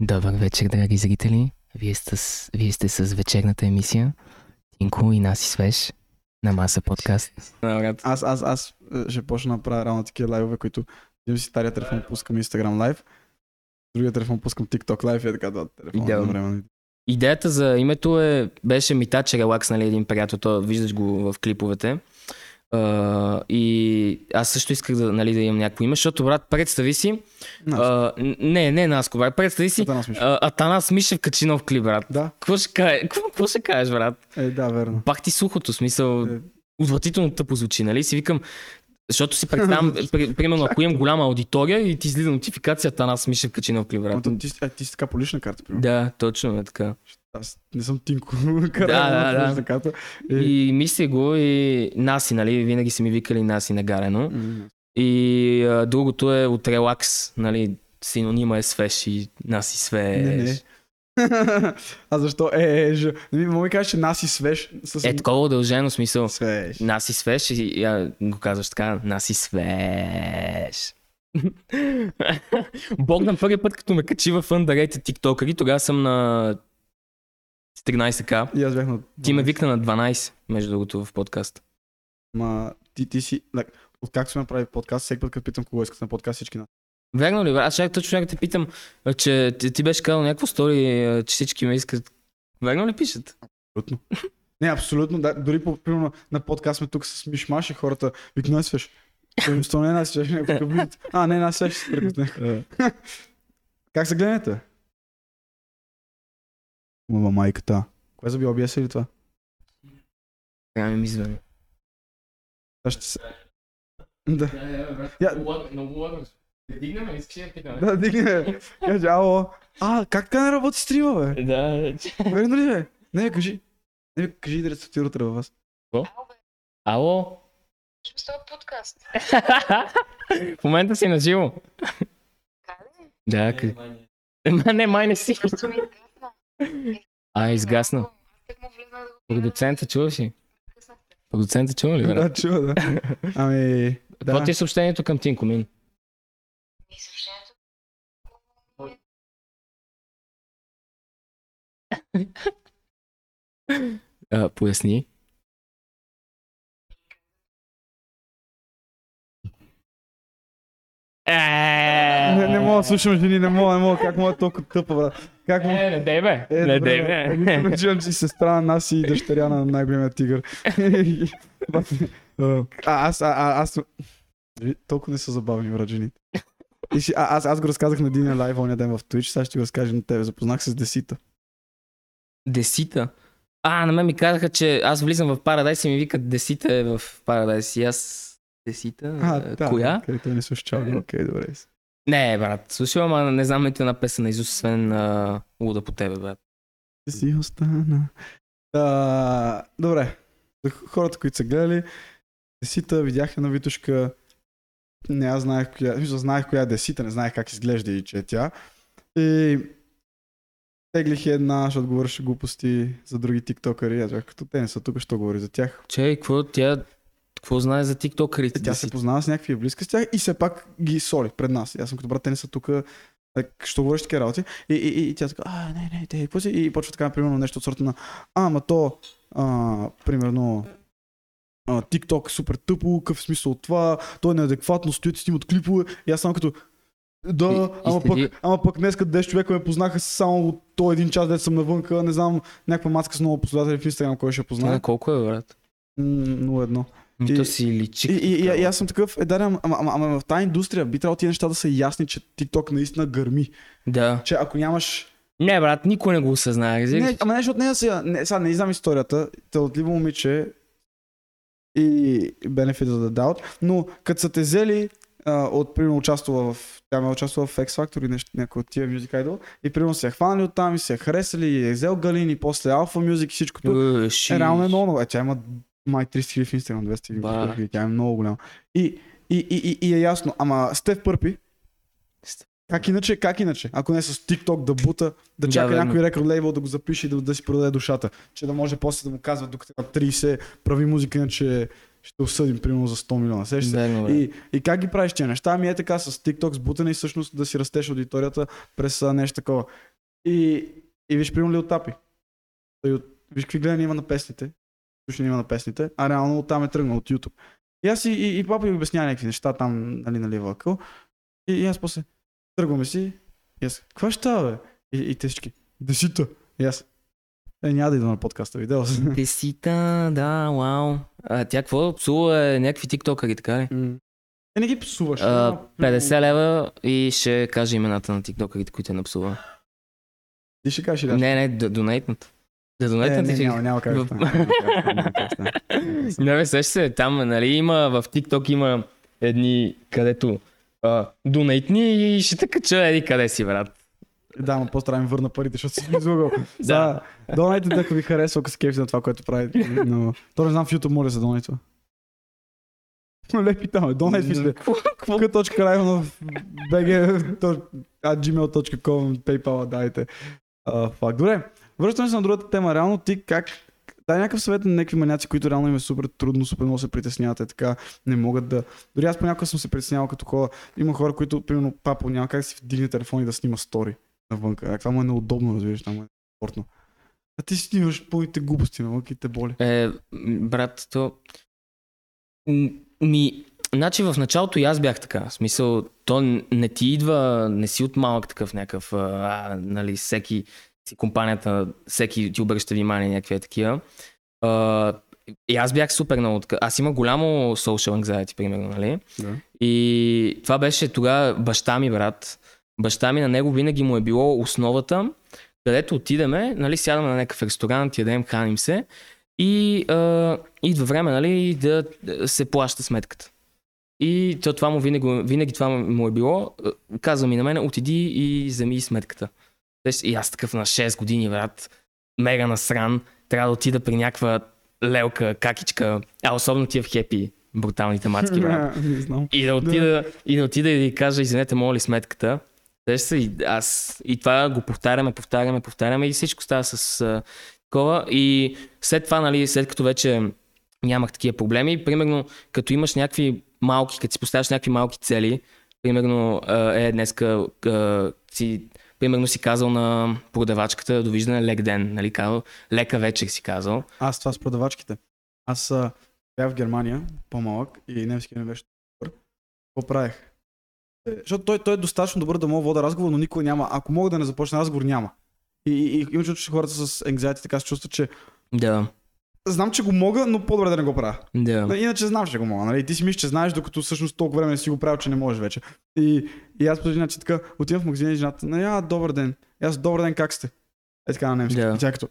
Добър вечер, драги зрители. Вие сте, с, вие сте с вечерната емисия Тинко и Наси Свеж на Маса подкаст. Аз, аз, аз е, ще почна да правя рано такива лайвове, които взимам си стария телефон, пускам Instagram лайв, другия телефон пускам TikTok лайв и е така два телефона Идеално. едновременно. Идеята за името е, беше Митач Релакс, нали, един приятел, то виждаш го в клиповете. Uh, и аз също исках да, нали, да имам някакво име, защото, брат, представи си, uh, не, не Наско, брат, представи си, Атанас Мишев. uh, Атанас Мишев качи нов клип, брат. Да, Какво ще, кажеш, какво, какво ще кажеш, брат? е, да, верно. Бах ти сухото, смисъл, Е. отвратително тъпо звучи, нали? Си викам, защото си представям, при, примерно, ако имам голяма аудитория и ти излиза нотификацията, аз Мишев качи нов клип, брат. Ама ти, а, ти си така по лична карта, примерно. Да, точно е така. Аз не съм Тинко. Да, да, да, да. И... И мисля го и Наси, нали? Винаги са ми викали Наси нагарено. М, И а, другото е от релакс, нали? Синонима е свеж и Наси свеж. Не, не. а защо? Е, е, ж... Не ми, кажеш, че Наси свеж. С... Е, такова удължено смисъл. Свеж. Наси свеж и, и а, го казваш така, Наси свеж. Богдан първи път, като ме качи в underrated тиктокъри, тогава съм на 14к. И аз бях на... Ти ме викна на 12, между другото, в подкаст. Ма, ти, ти си... Like, откакто сме направили подкаст, всеки път, като питам кого искат на подкаст, всички на... Верно ли? Аз чак точно чак те питам, че ти, ти беше казал някакво стори, че всички ме искат. Верно ли пишат? Абсолютно. Не, абсолютно. Да, дори по, примерно, на подкаст сме тук с Мишмаш и хората викна свеж. Сто не е нас свеж, някакъв. А, не, нас свеж. Как се гледате? Мама майката. Кое заби обяса или това? Трябва ми звъни. Аз ще се... Да. Я- Дигнем, искаш да питаме? Да, дигне. Каже, ало. А, как така не работи стрима, бе? Да. Верно ли, бе? Не, кажи. Не, кажи да рецептира утре във вас. Ало? Слушам с този подкаст. В момента си на живо. Да, къде? Ма не, май не си. А, изгасна. Продуцента чуваш ли? къснахте. Продуцента чува ли, брат? Да, чува, да. Ами, Какво да. ти е съобщението към Тинко Мин? А, поясни. Не, не мога да слушам жени, не мога, не мога. Как мога толкова тъпа, брат? Как мога? Е, не дей бе. Е, Не дей бе. че си сестра на нас и дъщеря на най-големия тигър. а, аз, а, а, аз... Толкова не са забавни, брат, жените. И си, а, аз, аз го разказах на един лайв оня ден в Twitch, сега ще го разкажа на тебе. Запознах се с Десита. Десита. А, на мен ми казаха, че аз влизам в Парадайс и ми викат Десита е в Парадайс. И аз Десита? А, А, да. Коя? Където не слушаш чао. Окей, добре. Не, брат. Слушам, ама не знам нито една песен на Изус, освен а, Луда по тебе, брат. Си остана. А, добре. За хората, които са гледали, Десита видях една витушка. Не, аз знаех коя, мисля, знаех коя е Десита, не знаех как изглежда и че е тя. И теглих една, защото говореше глупости за други тиктокъри. Аз като те не са тук, що говори за тях. Че, какво тя... Какво знае за тиктокерите? Е, Тя се познава с някакви е близка с тях и все пак ги соли пред нас. И аз съм като брат, те не са тук. Що говориш такива работи? И, и, и, и тя така, а, не, не, те, какво си? И почва така, примерно, нещо от сорта на, а, ма то, а, примерно, а, TikTok е супер тъпо, какъв е смисъл от това, то е неадекватно, стоят и снимат клипове. И аз само като, да, И- и ама, следи- пък, ама пък днес 10 човека ме познаха само от то един час, дето съм навънка, не знам, някаква маска с много последователи в Инстаграм, кой ще познае. на колко е, брат? М, 0-1. Ми И- то си личи. И, и, и, и аз съм такъв, е, да, ама, ама, ама, ама в тази индустрия би трябвало тия неща да са ясни, че TikTok наистина гърми. Да. Че ако нямаш... Не, брат, никой не го разбираш Не, ама не, защото не, сега, не, сега не знам историята, талантливо момиче и benefit of the doubt, но като са те взели а, от, примерно, участвала в, тя ме е участвала в X Factor и нещо, някой от тия Music Idol, и примерно се е хванали оттам и се е харесали, и е взел Галин, и после Alpha Music и всичкото. Е. Е, реално е много. Е, тя има май 30 000 в Instagram, 200 Ба. 000, тя е много голяма. И, и, и, и, и е ясно, ама Стев Пърпи, как иначе, как иначе? Ако не с TikTok да бута, да Да, чака верно. някой рекорд лейбъл да го запише и да, да си продаде душата. Че да може после да му казва, докато е на 30 прави музика, иначе ще осъдим, примерно за 100 милиона. Се? Бе. И, и как ги правиш тия неща? Ами е така с TikTok с бутане и всъщност да си растеш аудиторията през а, нещо такова. И, и виж, примерно Лил Тапи. Виж какви гледания има на песните. Слушане има на песните. А реално оттам е тръгнал от YouTube. И аз и, и, и папа ми обяснява някакви неща там, нали, нали, вълкъл. И, и аз после тръгваме си. И аз, какво ще става, бе? И, и те всички, десита. И аз, е, няма да идва на подкаста, видео. Десита, да, вау. А, тя какво псува е някакви тиктокъри, така ли? Е, не ги псуваш. А, но- 50 лева и ще каже имената на тиктокерите, които е напсува. Ти ще кажеш ли? Не, не, да донейтнат. Да Е, донейтнат не, ще... няма, няма как да В- да да. Не, сеща се, там, нали, има, в TikTok има едни, където а, донейтни и ще те кача, еди къде си, брат. Да, но по-стара ми върна парите, защото си излъгал. Да. да. Донайте да ви харесва, ако се кефи на това, което прави. Но то не знам в YouTube може да се донейтва. Но лепи там, е, донейт ми се. К.Районов, bg, at gmail.com, PayPal, дайте. Факт. Добре, връщаме се на другата тема. Реално ти как Дай някакъв съвет на някакви маняци, които реално им е супер трудно, супер много се притесняват, е така, не могат да... Дори аз понякога съм се притеснявал като хора. Има хора, които, примерно, папа няма как си вдигне телефон и да снима стори навънка. Това му е неудобно, разбираш, там е спортно. А ти си снимаш пълните глупости навънка и те боли. Е, брат, то... Ми, значи в началото и аз бях така. В смисъл, то не ти идва, не си от малък такъв някакъв, а, нали, всеки си компанията, всеки ти обръща внимание някакви такива. А, и аз бях супер много така. Аз имах голямо social anxiety, примерно, нали? Да. И това беше тогава баща ми, брат. Баща ми на него винаги му е било основата, където отидеме, нали, сядаме на някакъв ресторант, ядем, храним се и а, идва време, нали, да се плаща сметката. И то, това му винаги, винаги това му е било. Казва ми на мен, отиди и вземи сметката. И аз такъв на 6 години, брат, мега насран, трябва да отида при някаква лелка, какичка, а особено тия в хепи, бруталните мацки, брат. И да отида, и да отида и да кажа, извинете, моля ли сметката. Се, и аз. И това го повтаряме, повтаряме, повтаряме и всичко става с а, такова. И след това, нали, след като вече нямах такива проблеми, примерно, като имаш някакви малки, като си поставяш някакви малки цели, примерно, е, днеска а, си, примерно си казал на продавачката, довиждане, лек ден, нали, казал, лека вечер си казал. Аз това с продавачките. Аз а, бях в Германия, по-малък, и немски не беше добър. Какво правих? Е, Защото той, той е достатъчно добър да мога да вода разговор, но никой няма. Ако мога да не започна разговор, няма. И, и, и има чувство, че хората с anxiety така се чувстват, че Да, знам, че го мога, но по-добре да не го правя. Нали, Иначе знам, че го мога. Нали? Ти си мислиш, че знаеш, докато всъщност толкова време не си го правил, че не можеш вече. И, и аз по начин така отивам в магазина и жената, нали, а, добър ден. И аз, добър ден, как сте? Е така на немски. Да. И тя като,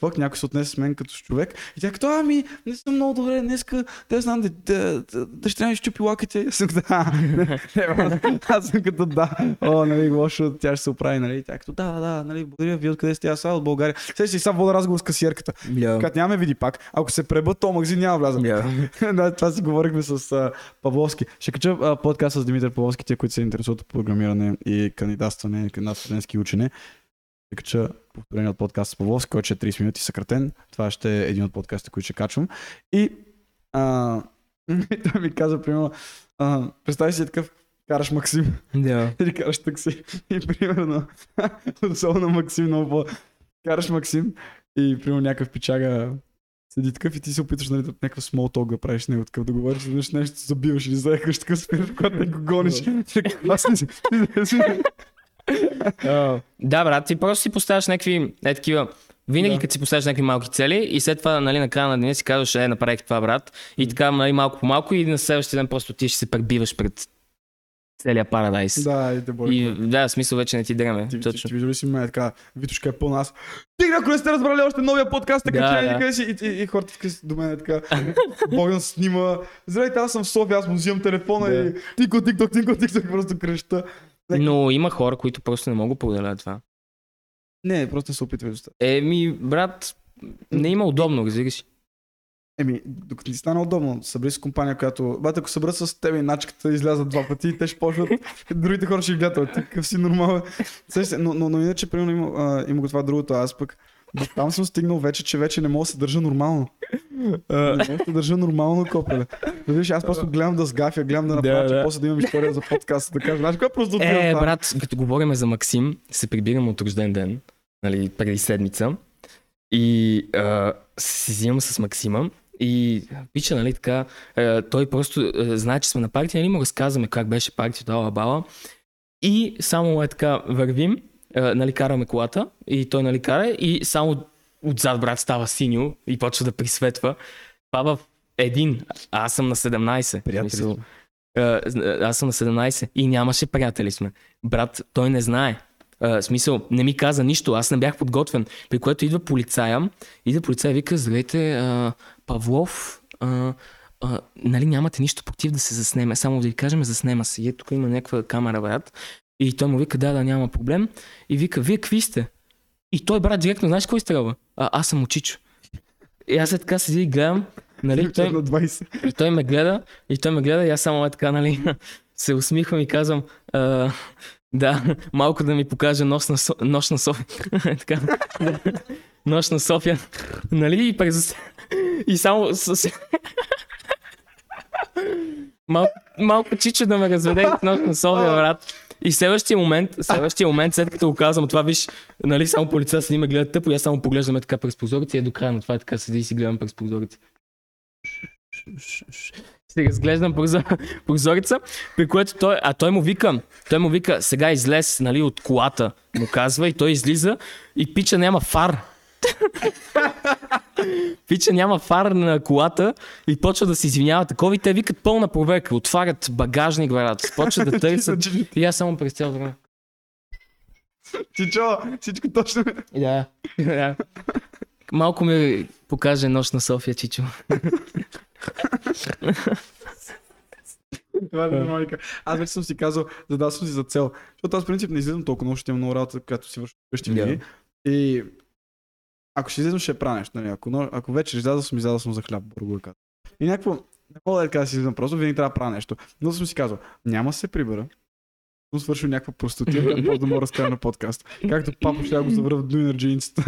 пък някой се отнесе с мен като с човек. И тя като, ами, не съм много добре, днеска, да знам, да, да, да, дъщеря ми щупи лаките. Аз съм да, аз съм като, да, о, нали, лошо, тя ще се оправи, нали. Тя като, да, да, нали, благодаря ви, откъде сте, аз от България. Сега си сам вода разговор с касиерката. Да. Когато няма ме види пак, ако се преба, то магазин няма вляза. Да. да, това си говорихме с а, Павловски. Ще кача подкаст с Димитър Павловски, те, които се интересуват от програмиране и кандидатстване, кандидат студентски учене. Ще кача повторение от подкаст с Павловски, който ще е 30 минути съкратен. Това ще е един от подкастите, които ще качвам. И а, той ми каза, примерно, а, представи си такъв, караш Максим Да. или караш такси. И примерно, особено Максим много по... Караш Максим и примерно някакъв пичага седи такъв и ти се опитваш нали, някакъв small talk да правиш него, такъв да говориш, да нещо, забиваш или заекаш такъв спираш, когато не го гониш. Аз не си- Да, брат, ти просто си поставяш някакви е, такива. Винаги, Да. като си поставяш някакви малки цели и след това, нали, на края на деня си казваш, е, направих това, брат. И така, нали, малко по малко и на следващия ден просто ти ще се пребиваш пред целия парадайс. Да, и те боли. И да, смисъл вече не ти дреме. Ти, ти, Точно. ти, виждал ли си мен така, Витушка е пълна аз. Ти, ако не сте разбрали още новия подкаст, така Да, че да. къде си? И, и, и, хората си до мен така. Богдан снима. Здравейте, аз съм в София, аз му взимам телефона Да. и тинко, тинко, тинко, тинко, просто креща. Но има хора, които просто не могат да поделят това. Не, просто не се опитвай да Еми, брат, не има удобно, разбираш. Еми, докато ти стане удобно, събери с компания, която... Бате, ако съберат с теб и начката излязат два пъти, те ще почват, другите хора ще ги гледат, «Бе, ти какъв си нормален. Но, но, но, иначе, примерно, има, а, има го това другото, аз пък До там съм стигнал вече, че вече не мога да се държа нормално. Не мога да се държа нормално, копеле. Виж, аз просто гледам да сгафя, гледам да направя, Да, че да. после да имам история за подкаста, да кажа. Знаеш, кога просто Е, там? брат, като говорим за Максим, се прибирам от рожден ден, нали, преди седмица. И а, си взимам с Максима. И пича, нали, така, а, той просто а, знае, че сме на партия, нали, му разказваме как беше партията, ала бала. И само е така, вървим, а, нали, караме колата и той, нали, кара и само отзад, брат, става синьо и почва да присветва. Това в един, а аз съм на 17. Приятели а, аз съм на 17 и нямаше приятели сме. Брат, той не знае. А, смисъл, не ми каза нищо, аз не бях подготвен. При което идва полицая, идва полицая и вика, здравейте, а, Павлов, а, а, нали нямате нищо против да се заснеме, само да ви кажем, заснема се. Ето тук има някаква камера, брат. И той му вика, да, да, няма проблем. И вика, вие какви сте? И той, брат, директно, знаеш кой стрелва? А, аз съм Очичо. И аз е така седи и гледам, нали, той, На 20. и той ме гледа, и той ме гледа, и аз само е така, нали, се усмихвам и казвам, а, да, малко да ми покаже нощ на, Со... нощ на София. Така, да, нощ на София. Нали, и през... И само с... Малко, малко чичо да ме разведе нощ на София, брат. И следващия момент, следващия момент, след като го казвам това, виж, нали, само полица седи ме гледа тъпо, и аз само поглеждаме така през прозореца и е до края на това е така седи и си гледам през прозореца се разглеждам прозор, прозореца, при което той, а той му вика, той му вика, сега излез, нали, от колата, му казва, и той излиза, и пича няма фар. Пича няма фар на колата и почва да се извинява такова и те викат пълна проверка, отварят багажник, брат, почват да търсят. И аз само през цялото време. Чичо, всичко точно. Да, да. Малко ми покаже нощ на София, Чичо. Това е нормално. Аз вече съм си казал, задал съм си за цел. Защото аз в принцип не излизам толкова много, ще имам много работа, която си върши вкъщи винаги. И ако ще излизам, ще правя нещо. Нали? Ако, но- ако вече излязал съм, излязал съм за хляб, да кажа. И някакво, не мога да е така да си излизам, просто винаги трябва да правя нещо. Но съм си казал, няма да се прибера. Но свършил някаква простотия, която може да да разкажа на подкаст. Както папа ще го завърва в Дуинер джинсите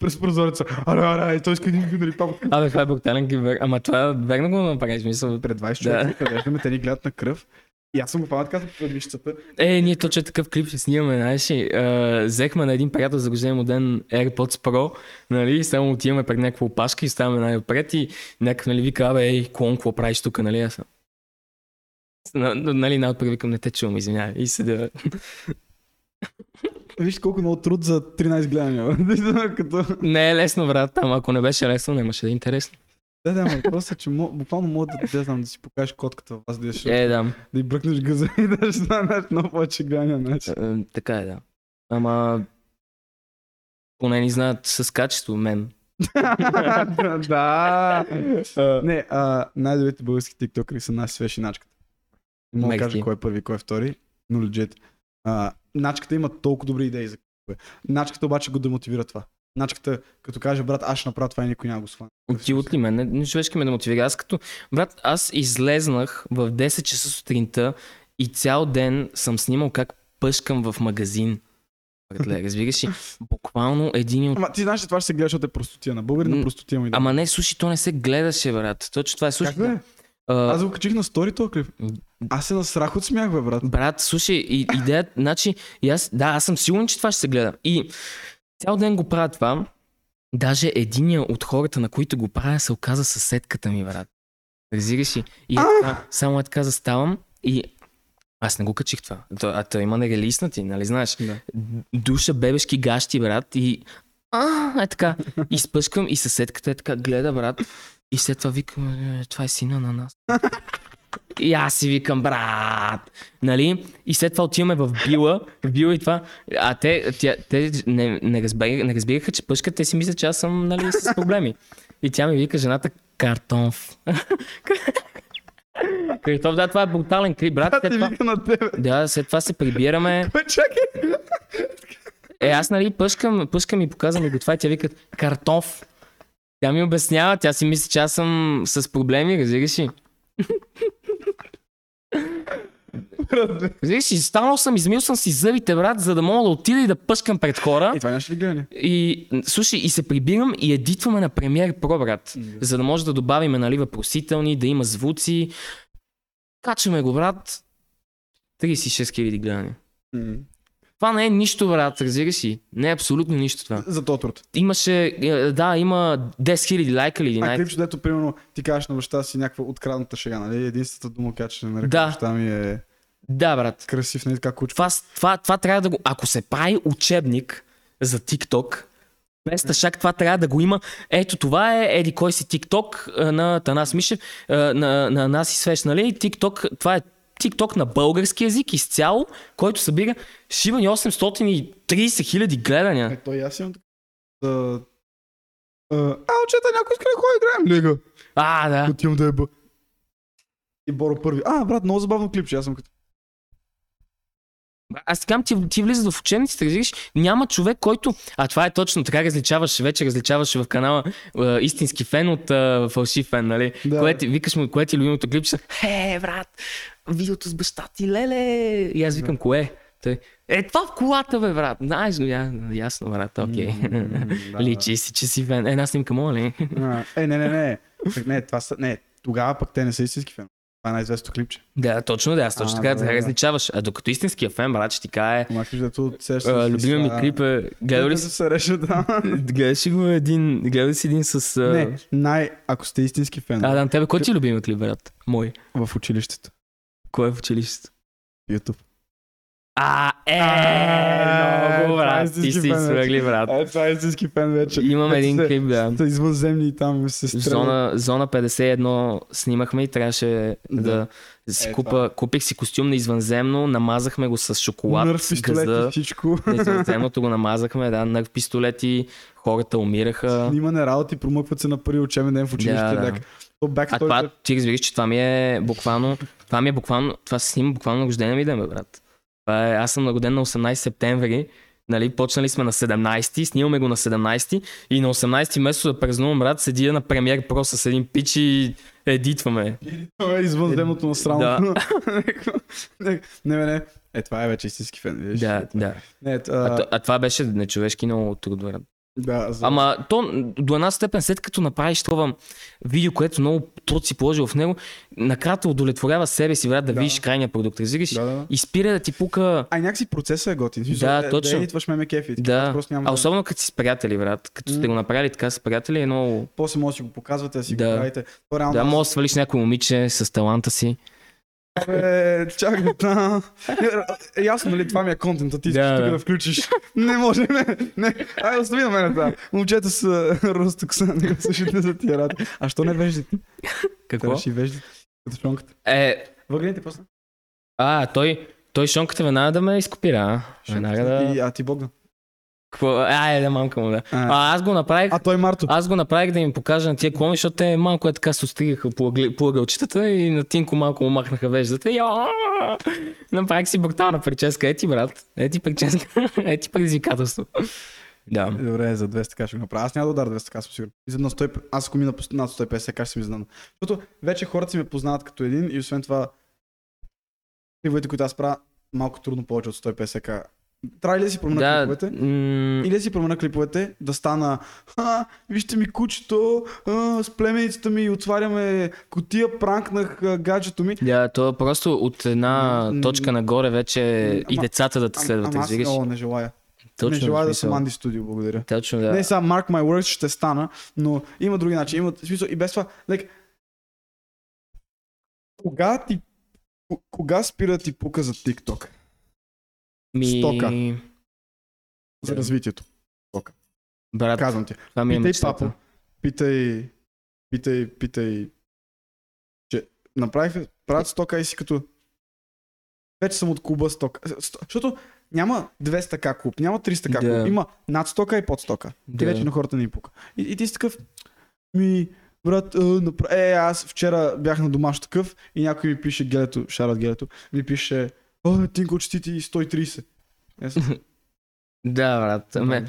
през прозореца. Аре, аре, той иска един дюнер и папа. Абе, това е брутален кибер. Ама това верно го направиш, мисъл. Пред 20 Да. човека, виждаме, те ни гледат на кръв. И аз съм го правил така пред вишцата. Е, ние точно такъв клип ще снимаме, знаеш ли. А, взехме на един приятел за рождение му ден AirPods Pro, нали, само отиваме пред някаква опашка и ставаме най-отпред и някакъв, нали, вика, абе, ей, клон, какво правиш тук, нали, аз съм. На- на- Нали, най-отпред викам, не те чувам, извинявай. И седя. Виж колко много труд за 13 гледания. Не е лесно, брат, ама ако не беше лесно, нямаше да е интересно. Да, да, но въпросът е, че мо, буквално мога да, да, знам, да си покажеш котката в вас, да, Е, да. да й бръкнеш газа и да ще станеш много повече гледания. Значи. Е, Така е, да. Ама поне ни знаят с качество мен. да. Не, а, най-добрите български тиктокери са наши свежи начката. Не мога да кажа кой е първи, кой е втори, но легит. А, начката има толкова добри идеи за. Начката обаче го демотивира това. Начката, като каже, брат, аз ще направя това и никой няма го схване. Ти от ли мен? Не, не човешки ме да мотивира. Аз като... Брат, аз излезнах в 10 часа сутринта и цял ден съм снимал как пъшкам в магазин. Братле, разбираш ли? Буквално един от... Ама ти знаеш, че това ще се гледа, защото е простотия. На българи на простотия му и да. Ама не, слушай, то не се гледаше, брат. Точно това е, слушай. Как бе? а, Аз го качих на стори този клип. Аз се насрах от смях, бе, брат. Брат, слушай, и, идеята, значи, и аз, да, аз съм сигурен, че това ще се гледа. И цял ден го правя това. Даже единия от хората, на които го правя, се оказа съседката ми, брат. Разбираш ли? И е така, само е така заставам и аз не го качих това. То- А той има нерелиснати, нали знаеш? Да. Душа бебешки гащи, брат, и а, е така. Изпъшкам и съседката е така, гледа, брат. И след това викам, «Е, това е сина на нас. И аз си викам, брат, нали? И след това отиваме в Била, в Била и това. А те, тя, те не, не, разбираха, не разбираха, че пъшкат, те си мислят, че аз съм, нали, с проблеми. И тя ми вика, жената, картонф. Картоф, да, това е брутален клип, брат. Тя След това, вика на тебе. да, след това се прибираме. Чакай. Е, аз нали пъшкам, пъшкам и показвам и го това и тя вика картоф. Тя ми обяснява, тя си мисли, че аз съм с проблеми, разбираш ли? Разбираш ли, станал съм, измил съм си зъбите, брат, за да мога да отида и да пъскам пред хора. Е, това нямаше ли гледане? И, слушай, и се прибирам и едитваме на премиер Pro, брат. Мгм. За да може да добавиме, нали, въпросителни, да има звуци. Качваме го, брат. 36 000 гледания. М. Това не е нищо, брат, разбираш ли? Не е абсолютно нищо това. За този труд. Имаше, е, да, има 10 000 лайка или А 11. клипче, дето примерно ти кажеш на баща си някаква открадната шега, нали? Единствената дума, която ще нарека Да. баща ми е Да, брат. красив, не така кучка. Това, това, това трябва да го... Ако се прави учебник за TikTok, без шак това трябва да го има. Ето това е еди кой си TikTok на Танас Мишев, на, на нас и свеж, нали? TikTok, това е TikTok на български язик изцяло, който събира шибани 830 хиляди гледания. Е, той аз имам. Да... А, а, очета, някой иска да ходи играем лига. А, да. Отивам да е бъ. И Боро първи. А, брат, много забавно клипче, аз съм като. Аз така ти, ти влизат в учебниците, разбираш, няма човек, който... А това е точно, така различаваш, вече различаваш в канала а, истински фен от а, фалшив фен, нали? Да. Кое ти, викаш му, кое ти е любимото клипче? Хе, брат, видеото с баща ти, леле! И аз викам, кое? Той, е, това в колата, бе, брат. Знаеш го, я, ясно, брат, окей. Да. Личи си, че си фен. Е, една снимка, моля ли? Е, не, не, не. Не, това са... Не, тогава пък те не са истински фен. Това е най-известното клипче. да, точно да, аз точно А, така да, да, различаваш. А докато истинския фен, брат, ще ти кае, любимия ми клип е... Гледа ли си? се реша, да. Гледаш ли го един, гледа ли си един с... а, Не, най... Ако сте истински фен А, да, на тебе кой ти е любимият клип, брат? Мой. в училището. Кой е в училището? YouTube. А, е, А, много, това е брат. Ти си свъргли, брат. Е, това е истински фен вече. Имам един клип, да. Са извънземни там се стрелят. Зона, зона 51 снимахме и трябваше да, Да. си Е, купа, това. купих си костюм на извънземно, намазахме го с шоколад, Нърв пистолет и всичко. На извънземното го намазахме, да, нърв пистолети, хората умираха. Снимане работи, промъкват се на първи учебен ден в училище. Да, да. Бак А това, ти разбираш, че това ми е буквално, това ми е буквално, това се снима буквално на рождения ми ден, бе, брат. Това е, аз съм на роден на 18 септември, нали, почнали сме на 17, снимаме го на 17 и на 18 место да празнувам, брат, седя на премьер про с един пич и едитваме. Това е извънземното на Да. срамото. не, не, не. Е, това е вече истински фен. Виж? Да, да. Не, А, а, а това беше нечовешки много труд, брат. Да, за... Ама то до една степен, след като направиш това видео, което много труд си положил в него, накрая те удовлетворява себе си, брат, да, Да. видиш крайния продукт. Разбираш? Да, да. И спира да ти пука Ай, някакси процесът е готин. Да, е, точно. Да, едитваш ме ме кефи. Да, Просто няма а особено като си с приятели, брат. Като сте го направили така с приятели, е много... После може да си го показвате, да си Да. го правите. То реално Да, може да свалиш някой момиче с таланта си. Бе, чакай, да. Е, ясно, нали, това ми е контента, ти искаш тук да. включиш. Не може, не, не. Ай, остави на мен това. Момчета са ростокса, не го слушате за тия работи. А що не веждите? Какво? Трябваше и веждите. Като шонката. Е, Въглените после. а, той, той шонката веднага да ме изкопира, а? Веднага да... И, а ти Богдан. Какво? А, е, да, мамка му, да. А, А, аз го направих... а той Марто. Аз го направих да им покажа на тия клони, защото те малко е така се остригаха по, по ъгълчетата и на Тинко малко му махнаха веждата. И, направих си брутална прическа. Ети, брат. Ети прическа. Ети предизвикателство. Да. Добре, за 200 така ще го направя. Аз няма да ударя 200 така, съм сигурен. И за на 100, аз ако мина над 150, как ще съм изненадан. Защото вече хората си ме познават като един и освен това, кривовете, които аз правя, малко трудно повече от 150 к. Трябва ли да си променя Да, клиповете? м- Или да си променя клиповете, да стана а, вижте ми кучето, а, с племеницата ми отваряме котия, пранкнах а, гаджето ми. да, то е просто от една М, точка нагоре вече и ама- децата да те следват, ама аз разбираш? много не желая. Точно, не желая да съм Анди Студио, благодаря. Точно, Да. Не, сега Mark My Words ще стана, но има други начини. Има, смисъл, и без това, like, кога ти ко- кога спира ти пука за TikTok? Ми... стока. За Да. развитието. Брат, Казвам ти. това ми е Питай мечтата. папа. Питай, питай, питай, че направих, правят стока и си като вече съм от клуба стока. Сто- Защото няма 200к клуб, няма 300к Да. клуб, има над стока и под стока. Да. вече на хората не им пука. И, и ти си такъв, ми, брат, а, напра... е, аз вчера бях на домаш такъв и някой ми пише гелето, шарат гелето, ми пише, о, Тинко, че ти 130. Аз съм, Да, брат. Ме...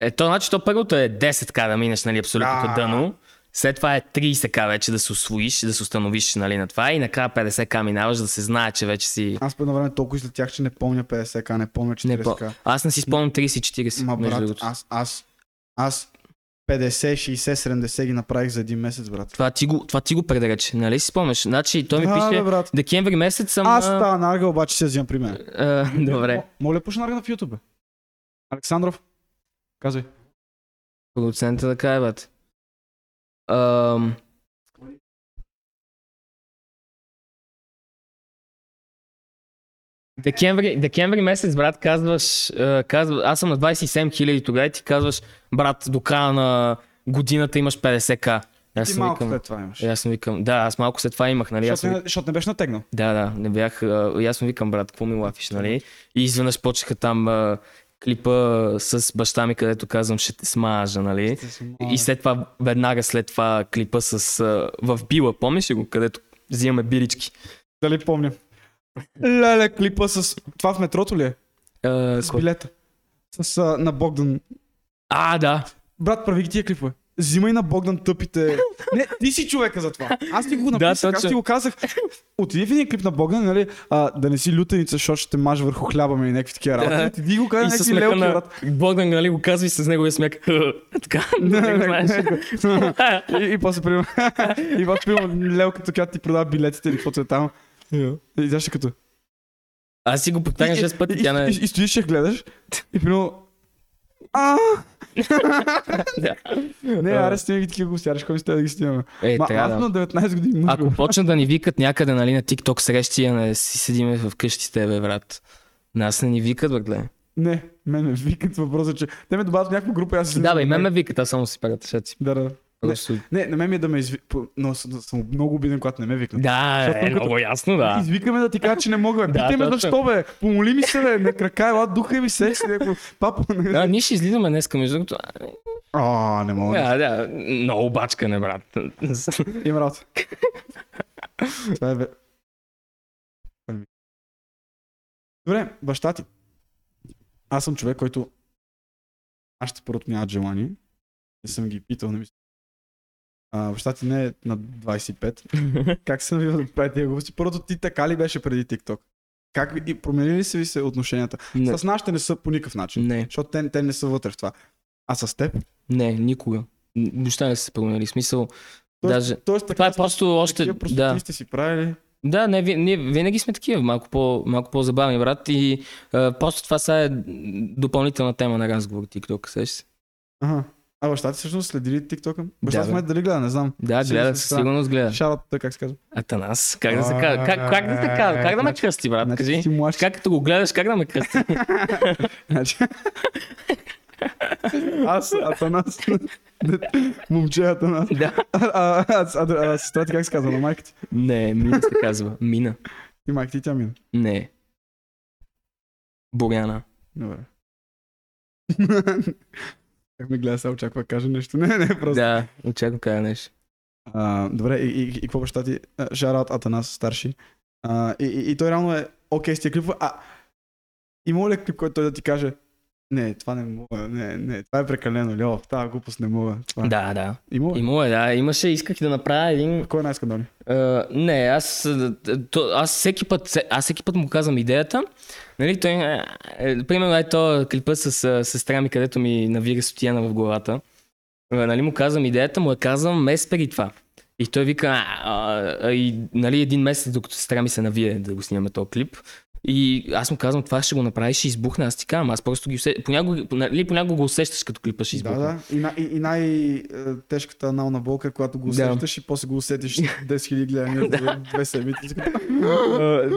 Е, то значи то първото е 10 така да минеш, нали, абсолютното дъно. След това е 30к вече да се освоиш, да се установиш нали, на това и накрая 50к минаваш да се знае, че вече си... Аз по едно време толкова излетях, че не помня 50к, не помня Не, 40к. Аз не си спомням 30-40. Ма брат, аз, аз, аз 50, 60, 70 ги направих за един месец, брат. Това ти го, това ти го предрече, нали си спомняш? Значи той ми да, пише, бе, брат. декември месец съм... Аз става нарга, обаче се взимам при мен. а, добре. М- Мога ли пуша нарга в YouTube? бе? Александров? Казвай. Продуцента да кае, бат. Ам... Декември, декември месец, брат, казваш, казва, аз съм на 27 хиляди тогава и ти казваш, брат, до края на годината имаш 50к. Аз Ти съм малко викам, след това имаш. аз съм викам, да, аз малко след това имах, нали? Защото съм не, защото не беше натегнал. да, да, не бях. аз му викам, брат, какво ми лафиш, нали? И изведнъж почнаха там а, клипа с баща ми, където казвам, ще те смажа, нали? И след това, веднага след това клипа с а, в Била, помниш ли го, където взимаме бирички? Дали помня. Леле, клипа с... Това в метрото ли е? А, С ко- билета. С а, на Богдан. а, да. Брат, прави ги тия клипове. Взимай на Богдан тъпите. Не, ти си човека за това. Аз ти го написах, аз ти го казах. Отиди в един клип на Богдан, нали, а, да не си лютеница, защото ще те мажа върху хляба ми и някакви такива Да. работи. Ти го каза някакви лелки, на брат. Богдан, нали, го казва и с неговия смяк. така. И, после примерно, и после примерно лелката, която ти продава билетите или каквото е там. И тя ще като... Аз си го повтарям 6 пъти, и, тя не... и, и, и стоиш, ще гледаш. И примерно... А! Не, аре, снимай ги такива гостяри, кой сте да ги снимаме. Е, Ма, трябва аз на 19 години Ако бе. почнат да ни викат някъде, нали, на TikTok срещи, не си седиме в къщи с тебе, брат. Нас не ни викат, братле. Не, мен ме викат въпроса, че те ме добавят в някаква група и аз си Да, бе, и мен ме викат, аз само си пера тъшаци. Да, да. Просто... Не, на мен ми е да ме изви... Но съм, много обиден, когато не ме викнат. Да, Защото е, като- много ясно, да. Извикаме да ти кажа, че не мога. Да, Питай ме защо, бе. Помоли ми се, бе. На крака, ела, духа ми се. Си, някакво, Папа, не... Да, ние ще излизаме днеска, между другото. А, не мога. Да, да, много бачка, не, брат. Има работа. Това е бе. Добре, баща ти. Аз съм човек, който нашите първото нямат желание. Не съм ги питал, не мисля. А, баща ти не е на 25. Как се навива да прави тия глупости? Първото ти така ли беше преди TikTok? Как ви, и промени ли се ви се отношенията? Не, С нашите не са по никакъв начин. не, Защото те, те не са вътре в това. А с теб? не, никога. Неща не са се променили. Смисъл, Тоест, даже... тоест, Това е просто още... Просто Да, сте си правили. да не, ние винаги сме такива, малко, по, малко по-забавни, брат. И а, просто това са е допълнителна тема на разговор TikTok, сеш се. Ага. А баща ти всъщност следи ли TikTok? Баща Да, в момента дали гледа, не знам. Да, Сигурно гледа, със сигурност гледа. Шарот, той как се казва? Атанас, как да се казва? Как, как да се казва? Как да ме кръсти, брат? Значи Кажи. Как като го гледаш, как да ме кръсти? Значи... Аз, Атанас. Момче Атанас. да. А, а, а, а, а, сестра ти как се казва на майка ти? Не, Мина се казва. Мина. И майка ти тя мина. Не. Боряна. Добре. как ме гледа, сега очаква да каже нещо. Не, не, просто. Да, очаквам кажа нещо. А, добре, и, и, и, какво баща ти? Шарат Атанас, старши. А, и, и, и той реално е окей с тия клипове. А, има ли клип, който той да ти каже не, това не мога, не, не, това е прекалено, Льо, тази глупост не мога. Това. Да, да. Има? Има е, да. Имаше, исках да направя един... Кой е най-скандален? Uh, не, аз, то, аз, всеки път, се- аз всеки път му казвам идеята. Нали, той, е, е, примерно, е то клипа с сестра ми, където ми навира сотияна в главата. А, нали, му казвам идеята, му я казвам месец преди това. И той вика, а, а, а, и нали, един месец, докато сестра ми се навие да го снимаме този клип. И аз му казвам, това ще го направиш, ще избухне. Аз ти казвам, аз просто ги усещам. Понякога, нали, понякога го усещаш, като клипа ще избухне. Да, да. И, и, и най-тежката анална болка, когато го Да. усещаш и после го усетиш 10 000 гледания за две седмици.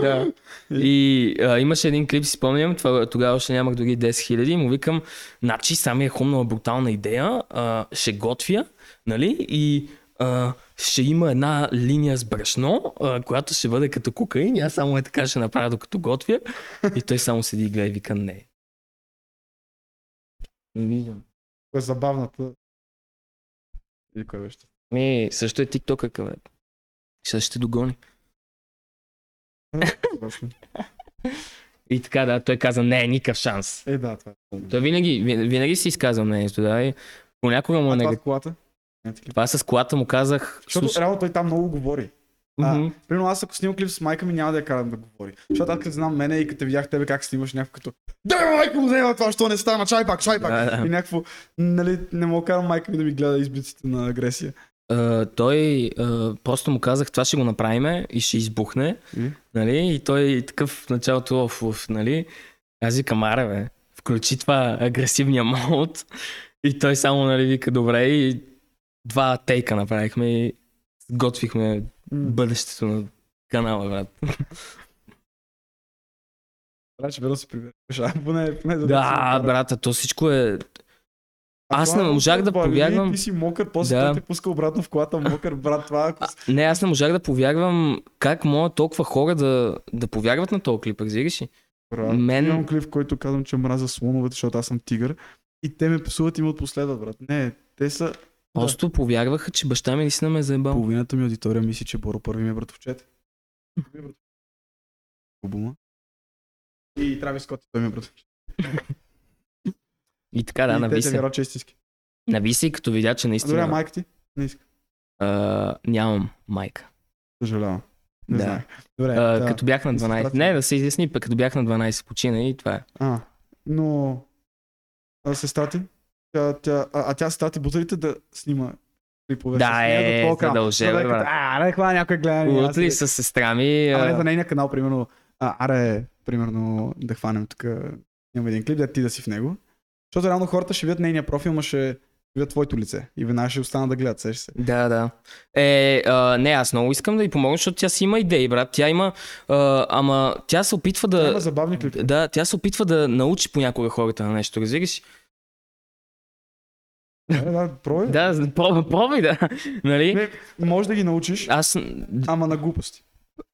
да. И а, имаше един клип, си спомням, това, тогава още нямах дори 10 000 и му викам, значи сами е хумнала брутална идея, а, ще готвя, нали, и а, ще има една линия с брашно, а, която ще бъде като кокаин, и аз само е така ще направя докато готвя, и той само седи и гледа и вика, не. Не виждам. Кое е забавната. И кое беше? Ми, също е тиктока, къде. Ще ще догони. Точно. И така, да, той каза, не, никакъв шанс. Е, да, това е. Той винаги, ви- винаги си изказва мнението, да. И понякога му е негативно. Колата? Това с колата му казах. Защото слушай, реално той там много говори. А, мгм. Примерно аз ако снимам клип с майка ми, няма да я карам да говори. Защото аз като знам мене и като видях тебе как снимаш някакво като Да, майка му взема това, що не стана, чай пак, чай пак. Да, да. И някакво, нали, не мога карам майка ми да ми гледа изблиците на агресия. А, той а, просто му казах, това ще го направиме и ще избухне. И? Нали? И той такъв в началото, оф, оф, нали? Аз викам, аре, бе, включи това агресивния мод. И той само, нали, вика, добре, и два тейка направихме и готвихме бъдещето на канала, брат. Трябва, че верно се прибереш. А, поне, поне да, Да, брата, то всичко е... Аз не е можах да повярвам- Ти си мокър, после Да. те пуска обратно в колата, мокър, брат, това ако... А, не, аз не можах да повярвам как могат толкова хора да, да повярват на този клип, разбираш ли? Брат, мен- Имам клип, в който казвам, че мразя слоновете, защото аз съм тигър. И те ме псуват и ме отпоследват, брат. Не, те са... Просто повярваха, че баща ми наистина ме е заебал. Половината ми аудитория мисли, че Боро първи ми е братовчет. Обума. И Травис Скот, той ми е братовчет. И така, да, нави те се. Роче истински. Нави се и като видя, че А добре, наистина майка ти? Не иска. а, нямам майка. Съжалявам. Не Да. знаех. Добре, А, да. като бях на Да се 12. пратим. Не, да се изясни, пък като бях на 12 почина и това е. А, но... А сестра ти? Тя, тя, а, а тя сестра ти бутарите да снима клипове Да, е, канал. задължено, Да, да, като, А, не хвана някой гледа. Утли ли- с сестра ми. А, не а, за нейния канал, примерно, а, аре, примерно, да хванем тук, имам един клип, да ти да си в него. Защото реално хората ще видят нейния профил, ма ще видят твоето лице. И веднага ще останат да гледат, сеш се. Да, да. Е, а, не, аз много искам да й помогна, защото тя си има идеи, брат. Тя има, а, ама тя се опитва Да. Има да... забавни клипи. Да, тя се опитва да научи понякога хората на нещо, разбираш? Да, да, пробвай. Да, пробвай, пробвай да. Нали? Не, може да ги научиш, Аз, ама на глупости.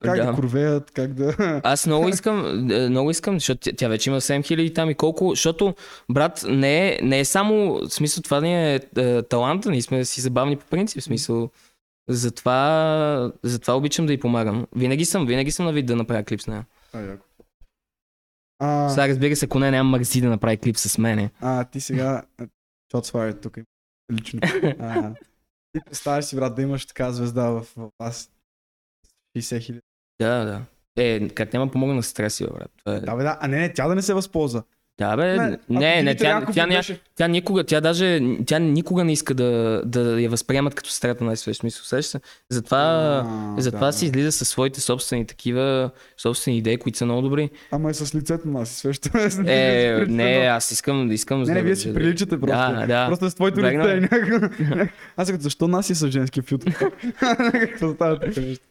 Как да, да. курвеят, как да... Аз много искам, е, много искам, защото тя, вече има 7000 там и колко, защото, брат, не е, не е само, в смисъл, това не е, е таланта, ние сме си забавни по принцип, в смисъл, затова, затова обичам да й помагам. Винаги съм, винаги съм на вид да направя клип с нея. А, яко. А, Сега разбира се, ако не, няма мързи да направи клип с мене. а, ти сега... Shots fired тук. Лично. А, ти представяш си, брат, да имаш така звезда в, в вас. 60 хиляди. Да, да. Е, как няма помогна на стрес, бе, брат. Това е... Да, бе, да. А не, не, тя да не се възползва. Да, бе, не, не, не тя, тя, беше- тя никога, тя даже, тя никога не иска да, да я възприемат като сестрата на свеж смисъл, сещаш се? Затова, А, затова да, си излиза със своите собствени такива, собствени идеи, които са много добри. Ама е с лицето на си свеща. Е, не, аз искам, искам Не, не, вие си приличате просто. Да, да. Просто с твоето лице. и Аз като защо нас си с женски филтър? Какво става така нещо?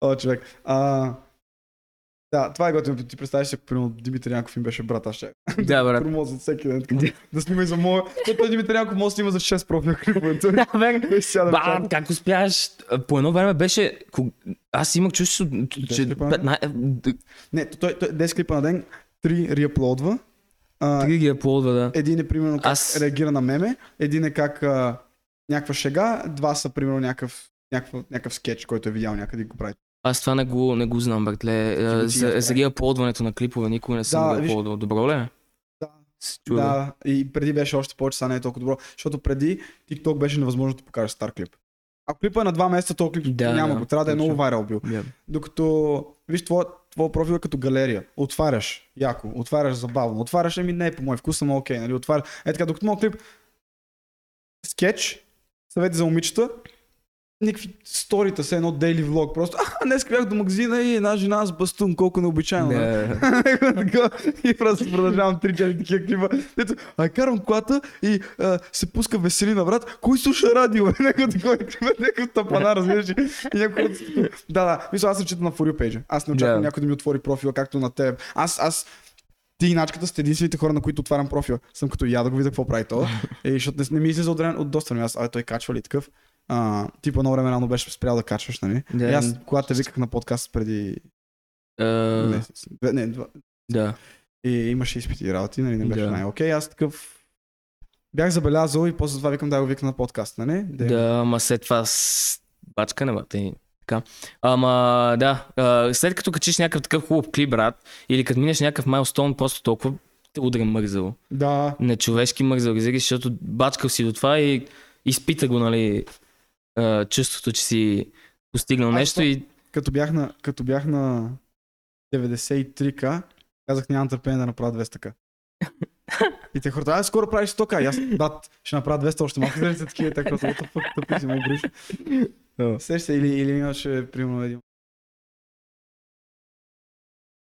О, човек. А, да, това е готино. Ти представяш ако примерно Димитър Янков им беше брат, аз ще Да, брат. промозват всеки ден. така, Да снима и за моя. Защото Димитър Янков може да снима за 6 профила клипове. Той- Да, бе. той сяда в Ба, чата. как успяваш? По едно време беше... Аз имах чувство, че... клипа на ден? 15 Не, той, той 10 клипа на ден, 3 реаплодва. А, Три ги аплодва, да. Един е примерно как Аз- реагира на меме, един е как а, някаква шега, два са примерно някакъв, някакъв, някакъв скетч, който е видял някъде и го прави. Аз това не го, не го знам, братле. го си За, направи. за реаплодването на клипове никога не съм Да, реаплодвал. Добро ли е? Да. И преди беше още повече, сега не е толкова добро, защото преди TikTok беше невъзможно да покажеш стар клип. Ако клипа е на два месеца, то клип Да, няма да, го. Трябва да е много вайрал бил. Yeah. Докато, виж, твоя, твоя профил е като галерия. Отваряш, яко, отваряш забавно, отваряш, ами не е по мой вкус, ама окей, нали, отваряш. Е така, докато моят клип, скетч, съвети за момичета, никакви сторита са едно дейли влог, просто, а, днес бях до магазина и една жена с бастун, колко необичайно. Така, и просто продължавам 3-4 такива клипа. Дето, а карам колата и а, се пуска веселина, брат. Кой слуша радио? Някой такова клипа, някакъв тапана, разбираш? И някой Да, да. Мисля, аз съм чета на For You page. Аз не очаквам Да. някой да ми отвори профила, както на теб. Аз, аз, ти и начката сте единствените хора, на които отварям профила. Съм като я да го видя какво прави то. И защото не, не ми излиза от, от доста време. Аз, а той качва ли такъв? А, типа едно време рано беше спрял да качваш, нали? Да. И аз, когато те виках на подкаст преди месец, две- не, два, Да. и имаше изпити и работи, нали, не беше Да. най-окей. Аз такъв бях забелязал и после това викам да го викна на подкаст, нали? Да, ама след това с бачка не бата и така. Ама да, а, след като качиш някакъв такъв хубав клип, брат, или като минеш някакъв майлстоун, просто толкова те удря мързало. Да. Нечовешки мързал, разбираш, защото бачкал си до това и изпита го, нали, а, чувството, че си постигнал Аз нещо и Като бях на, като бях на 93к, казах нямам търпение да направя 200к. И те хората, ай, скоро правиш 100к. И аз, брат, ще направя 200 още малко. Изглеждате такива, те хората, what the fuck, тъпи си, ме броиш. Сеща се, или, или имаше, примерно, един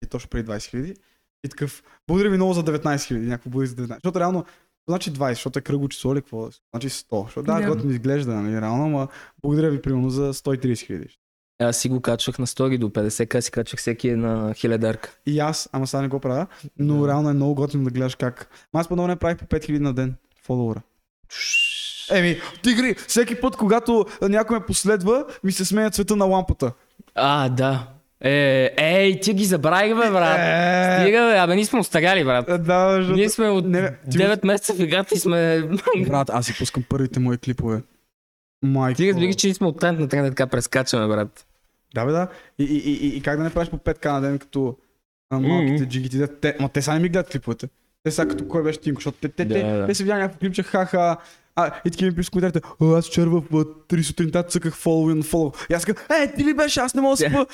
и точно преди 20 хиляди. И такъв, благодаря ви много за 19 хиляди, някакво бъде за 19. Защото реално, значи 20, защото е кръгло число или какво? Значи 100. Защото да, Да. готино изглежда, нали, реално, ама благодаря ви примерно за 130 хиляди. аз си го качвах на стори до 50к, си качвах всеки една хиледарка. И аз, ама сега не го правя, но Да. реално е много готино да гледаш как. Аз по не правих по 5000 на ден фолуара. Еми, тигри, всеки път, когато някой ме последва, ми се сменя цвета на лампата. А, да. Е, ей, ти ги забравих, бе, брат. Е, Стига, бе, абе, ние сме устаряли, брат. да, защото... Ние сме от Не, бе, ти 9 месеца в играта и сме... Брат, аз си пускам първите мои клипове. Майко. Ти разбираш, че ние сме от трend на трend, така прескачаме, брат. Да, бе, да. И, и, и, и, как да не правиш по 5к на ден, като а, малките джигити. да- Те, ма те сега не ми гледат клиповете. Те сега като кой беше Тинко, защото те, те, те, Да, да. те си видяли някакво клипче, ха-ха. А, и такива ми пишат коментарите, «О, аз вчера в 3 сутринта цъках follow and follow. И аз казвам, е, ти ли беше, аз не мога да Да. спа.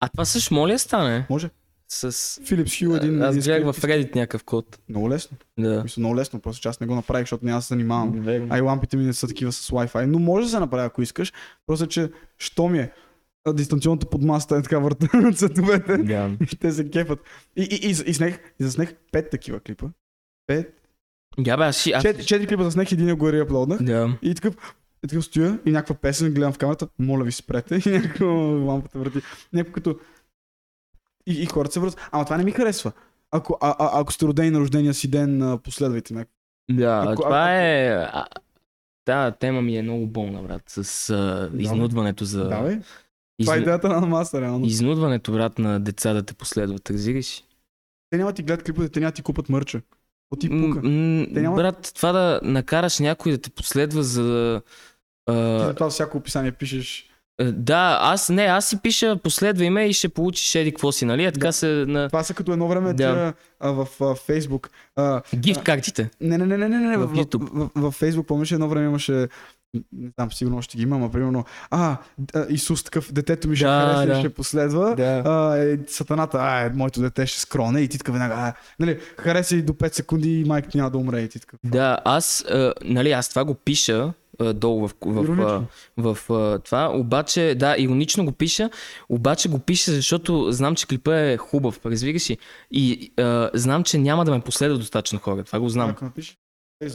А това също моля стане? Може. С... Филипс Хю един... Аз гледах в. Reddit някакъв код. Много лесно. Да. Мисля, много лесно, просто че аз не го направих, защото няма да се занимавам. А и лампите ми не са такива с Wi-Fi. Но може да се направи, ако искаш. Просто, че що ми е а, дистанционната подмаста е така върта на цветовете. Да. И те се кефат. И, и, и, и, снех, и заснех пет такива клипа. Пет. Я бе, аз. Четири, четири клипа заснех, един го реаплоднах. Да. И такъв, и такъв стоя и някаква песен гледам в камерата. Моля ви спрете. И някаква лампата върти. Някакво като... И, и хората се връзват. Ама това не ми харесва. Ако, а, а, ако сте родени на рождения си ден, последвайте ме. Да, Ако- това ако- е... А, тема ми е много болна, брат, с а, изнудването за... Да, бе. Това е идеята на маса, реално. Изнудването, брат, на деца да те последват, разбираш? Те няма ти гледат клиповете, те няма ти купат мърча. От ти пука. М, няма- Брат, това да накараш някой да те последва за... да, А, за това всяко описание пишеш. а, да, аз не, аз си пиша последвай ме и ще получиш еди какво си, нали? Е, така Да. се на Това са като едно време Да. тия, а, в а, Фейсбук. А, гифт картите. не, не, не, не, не, не, В в, YouTube. в, в, в Фейсбук, помниш, едно време имаше не знам, сигурно още ги има, ама примерно, а, а, Исус такъв, детето ми ще Да, хареса да. ще последва. Да. А, е, сатаната, а, е, моето дете ще скроне и ти така веднага, а, нали, хареса и до 5 секунди и майка ти няма да умре и ти така. Да, аз, а, нали, аз това го пиша а, долу в, в, в, Иронично. в, в това, обаче, да, иронично го пиша, обаче го пиша, защото знам, че клипа е хубав, разбираш ли? И а, знам, че няма да ме последва достатъчно хора, това го знам. Ако напишеш, е.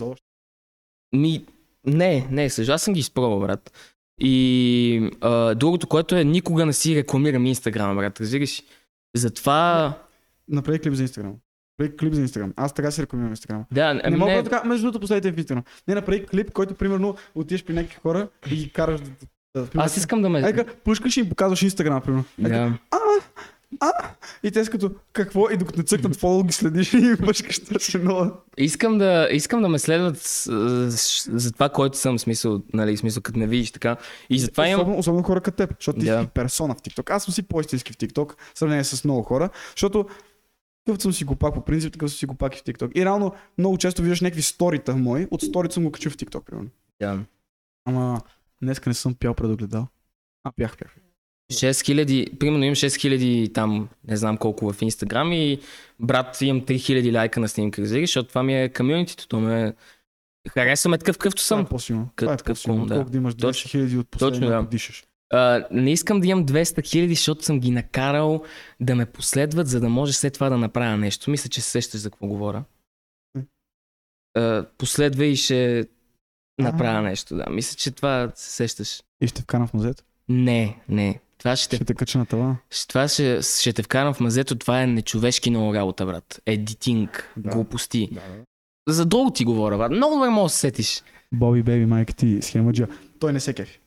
Ми, не, не, съжа, аз съм ги изпробвал, брат. И а, другото, което е, никога не си рекламирам Инстаграм, брат, разбираш? ли? Затова, Направи клип за Инстаграм. Направи клип за Инстаграм. Аз така си рекламирам Инстаграм. да, Не, ами мога не, така, между другото, последите в Инстаграм. Не направи клип, който примерно отидеш при някакви хора и ги караш да. да, да аз искам да ме... Ека, пускаш и им показваш Инстаграм, примерно. Ека, Да. И те са като, какво? И докато не цъкнат фоло, ги следиш и пускаш търси нова. Искам да, искам да ме следват за това, който съм, смисъл, нали, смисъл, като ме видиш така. И затова имам... Особено, особено хора като теб, защото ти Да. си персона в TikTok. Аз съм си по-истински в TikTok, в сравнение с много хора, защото такъв съм си го пак по принцип, такъв съм си го пак и в TikTok. И реално много често виждаш някакви сторита мои, от сторите съм го качил в TikTok, примерно. Да. Ама днеска не съм пял предогледал. А, пях, пях. 6000, примерно имам 6000 там, не знам колко в Инстаграм и брат имам 3000 лайка на снимка, разбираш, защото това ми е комьюнитито, то ме харесваме такъв Това съм. е по-силно. Това е по-силно. да. Колко да имаш 200 Точно. хиляди от Точно, последния, да. ако дишаш. А, не искам да имам 200 хиляди, защото съм ги накарал да ме последват, за да може след това да направя нещо. Мисля, че се сещаш за какво говоря. А, последвай и ще направя нещо, да. Мисля, че това се сещаш. И ще вкарам в музето. Не, не. Това ще, Ще те кача на това. това ще, ще те вкарам в мазето. Това е нечовешки много работа, брат. Едитинг, Да. глупости. Да, да. За друго ти говоря, брат. Много добре можеш да се сетиш. Боби, беби, майка ти, схемаджа. Той не се кефи.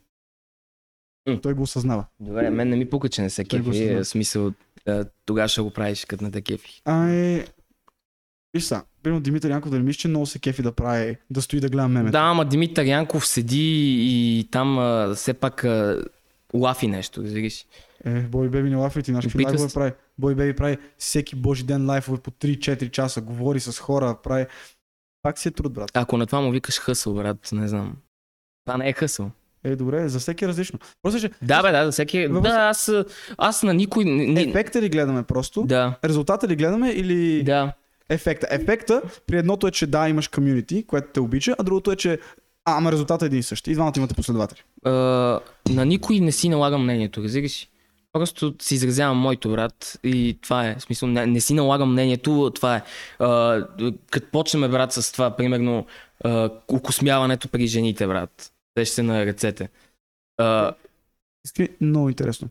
Той го осъзнава. Добре, мен не ми пука, че не се Той кефи. осъзнава. В смисъл, а, тогава ще го правиш, като не те кефи. Ай, виж са, примерно Димитър Янков да не мисли, че много се кефи да прави, да стои да гледа мемета. Да, ама Димитър Янков седи и там а, все пак а, лафи нещо, разбираш. Е, Бой Беби не лафи, ти знаеш какви лайфове прави. Бой Беби прави всеки божи ден лайфове по 3-4 часа, говори с хора, прави Пак си е труд, брат. Ако на това му викаш хъсъл, брат, не знам. Това не е хъсъл. Е, добре, за всеки е различно. Просто, че Да, бе, да, за всеки. Въпрос- Да, аз, аз на никой. Ни... ефекта ли гледаме просто? Да, Резултата ли гледаме или да. ефекта? Ефекта при едното е, че да, имаш комюнити, което те обича, а другото е, че а, ама резултатът е един и същи. И двамата имате последователи. А, на никой не си налагам мнението, разбираш? ли? Просто си изразявам моето, брат, и това е. В смисъл, не, не си налагам мнението, това е. А, като почнем, брат, с това, примерно, а, окосмяването при жените, брат. Те ще се на ръцете. А, Искри, много интересно.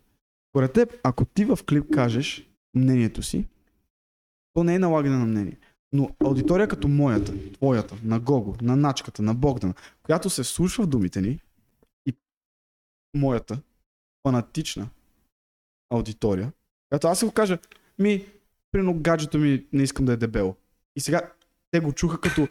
Поред теб, ако ти в клип кажеш мнението си, то не е налагане на мнение. Но аудитория като моята, твоята, на Гого, на Начката, на Богдана, която се слуша в думите ни и моята фанатична аудитория, която аз си го кажа, ми, примерно гаджето ми не искам да е дебело. И сега те го чуха като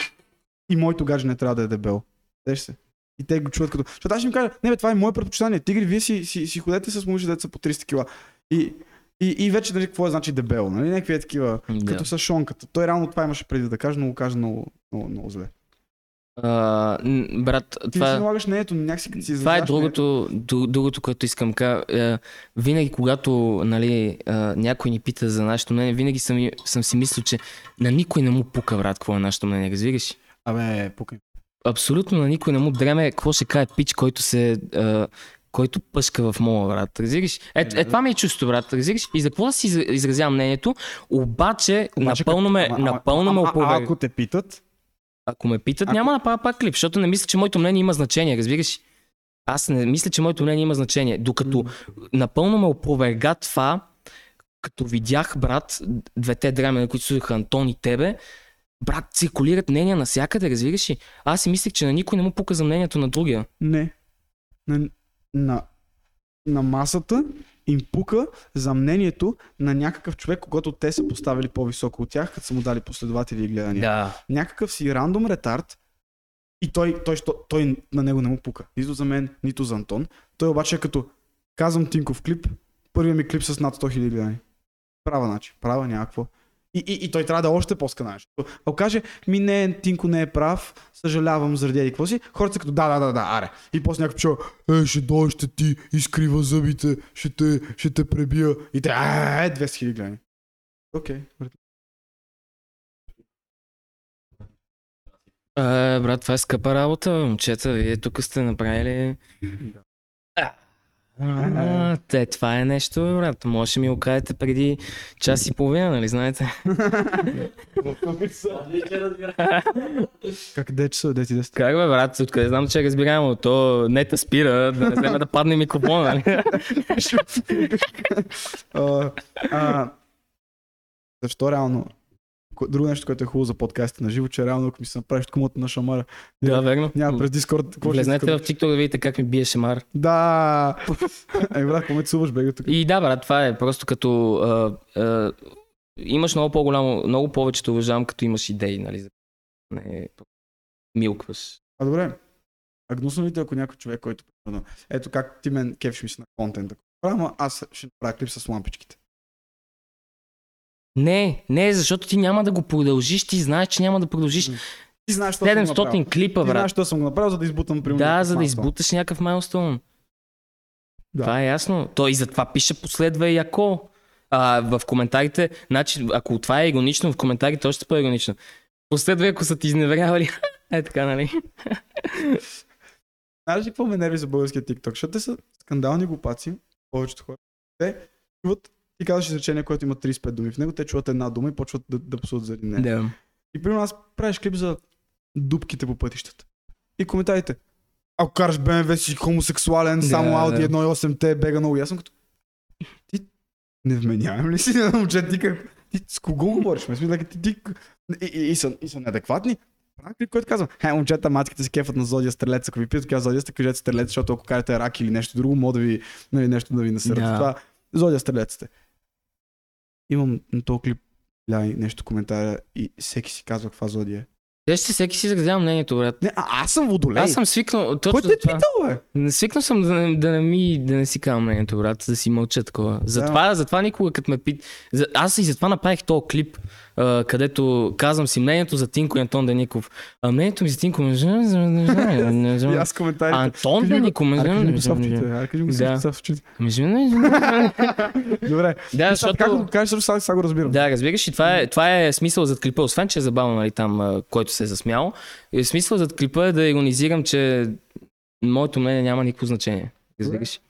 и моето гадже не трябва да е дебело. Сещаш се? И те го чуват като... Защото аз ще им кажа, не бе, това е мое предпочитание. Тигри, вие си, си, си ходете с момиче деца по 300 кила. И, и, и вече, нали, какво е значи дебело, нали? Някакви е такива, Да. като с шонката. Той реално това имаше преди да каже, но го каже много, много, много зле. н- брат, Ти това си налагаш нето, някакси като си Това е изразяваш другото, дру- другото, което искам да кажа. Е, Винаги, когато нали, е, някой ни пита за нашето мнение, винаги съм, съм си мислил, че на никой не му пука, брат, какво е нашето мнение. Разбираш? Абе, пукай. Абсолютно на никой не му дреме какво ще каже пич, който се... е, който пъшка в моя, брат. Разбираш? Е, е, това ми е чувство, брат. Разбираш? И за какво да си изра- изразявам мнението, обаче, Обаче, напълно ме, ама- напълно ме а- опровергва. Ако те питат, Ако ме питат, Ако- няма да направя пак клип, защото не мисля, че моето мнение има значение, разбираш? Аз не мисля, че моето мнение има значение. Докато напълно ме опроверга това, като видях, брат, двете на които слушаха Антон и тебе, брат, циркулират мнения навсякъде, разбираш ли? Аз си мислех, че на никой не му пука за мнението на другия. не. На, на, на масата им пука за мнението на някакъв човек, когато те са поставили по-високо от тях, като са му дали последователи и гледания. Да. някакъв си рандом ретард и той, той, той, той на него не му пука. Нито за мен, нито за Антон. Той обаче е като казвам Тинков клип, първият ми клип с над 100 000 гледани. Права, значи. Права някакво. И, и, и той трябва да е още по-сканаеш. Ако каже, ми не, Тинко не е прав, съжалявам заради еди какво си, хората са като да, да, да, да, аре. И после някой чува, е, ще дойде, ще ти изкрива зъбите, ще те, ще те пребия. И те, е, 200 000 гледани. Окей. Okay. Е, брат, това е скъпа работа, момчета. Вие тук сте направили... А, те, това е нещо, брат. Може да ми го кажете преди час и половина, нали знаете? Как де часа, де ти да? Как бе, брат, откъде знам, че е разбираемо. То не те спира, да не вземе да падне микрофона, нали? Защо реално? Друго нещо, което е хубаво за подкастите на живо, че реално ако ми се направиш комуто на шамара, да, верно. няма през Дискорд. Влезнете в TikTok да видите как ми бие шамар. Да! Ей, брат, какво ме цуваш, бега тук? И да, брат, това е просто като... А, а, имаш много по-голямо, много повече те уважавам, като имаш идеи, нали? Не, милкваш. А добре. А гнусно ли ти, ако някой човек, който... Ето как ти мен кефиш ми си на контента. Ама аз ще направя клип с лампичките. Не, не, защото ти няма да го продължиш, ти знаеш, че няма да продължиш Ти знаеш, що съм го направил. 700 клипа, Ти знаеш, брат. що съм го направил, за да избутам примерно. Да, за да избуташ някакъв майлстоун. Да. Това е ясно. То и затова пише последва и ако. А, в коментарите, значи, ако това е иронично, в коментарите още по-иронично. Последва, ако са ти изневерявали. е така, нали? Знаеш ли какво ме нерви за българския TikTok? Защото те са скандални глупаци, повечето хора. Те чуват, ти казваш изречение, което има 35 думи в него, те чуват една дума и почват да, да псуват заради нея. Да. И примерно аз правиш клип за дупките по пътищата. И коментарите. Ако караш BMW си хомосексуален, Да, само Audi да. 1.8 те бега много ясно като... Ти не вменяем ли си на момче? Ти, как... ти с кого говориш? Ме смисъл, ти, ти... И, и, и, са, и са неадекватни. Правя клип, който казвам, хай, момчета, матките се кефат на Зодия Стрелец. Ако ви питат коя Зодия сте, кажете Стрелец, защото ако карате рак или нещо друго, мога да ви нали, нещо да ви насърят. Да. Това Зодия Стрелец сте. Имам на този клип ляй нещо коментаря и всеки си казва каква Зодия е. Те ще всеки си изразява мнението, брат. Не, а, аз съм водолей. Аз съм свикнал. Кой те е питал, бе? Свикнал съм да, не- да, не ми, да не си казвам мнението, брат, да си мълча такова. Затова, затова никога, като ме пит... Аз и затова направих този клип. А, където казвам си мнението за Тинко и Антон Деников. А мнението ми за Тинко... И аз коментарите. Антон Деников... Добре. Да, сега Как защото... го кажеш, защото сега, сега го разбирам. Да, разбираш, и това е, това е смисъл зад клипа, освен че е забавно, нали, там, който се е засмял. И смисъл зад клипа е да иронизирам, че моето мнение няма никакво значение. Разбираш?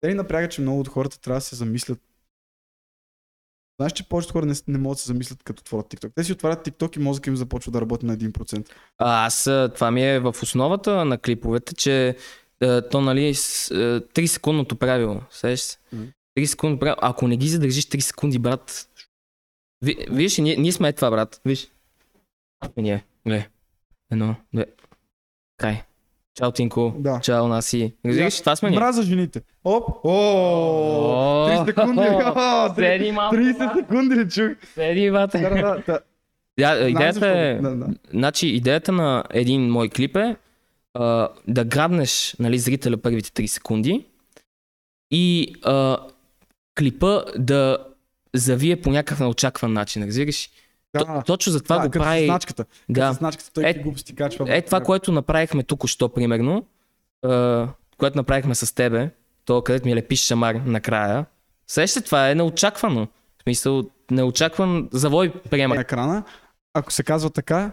Те ли напряга, че много от хората трябва да се замислят. Знаеш, че повечето хора не, не могат да се замислят като отворят TikTok. Те си отварят TikTok и мозъка им започва да работи на 1%. А, аз, това ми е в основата на клиповете, че а, то, нали, а, 3 секундното правило. Сещаш се? Мгм. 3 секундно правило. Ако не ги задържиш 3 секунди, брат. Ви, виж, ние, ние сме е това, брат. Виж. Ние. Гле. Едно, две. Край. Чао, Тинко. Да. Чао, Наси. Разбираш, това сме ние. Мраза жените. Оп! О! 3 секунди. О, три- Седи малко. 30 секунди чух? Седи, бате. Да, идеята е... Да, да. Значи, идеята на един мой клип е а, да грабнеш нали, зрителя първите 3 секунди и а, клипа да завие по някакъв неочакван начин, разбираш? Да. То, точно за това да, го като прави... значката. Да. Като значката, той Е, е, глупости качва. Е това, което направихме тук-що, примерно, а, което направихме с тебе, то където ми лепиш шамар накрая. Сеща, това е неочаквано. В смисъл, неочакван завой приема. на екрана, ако се казва така,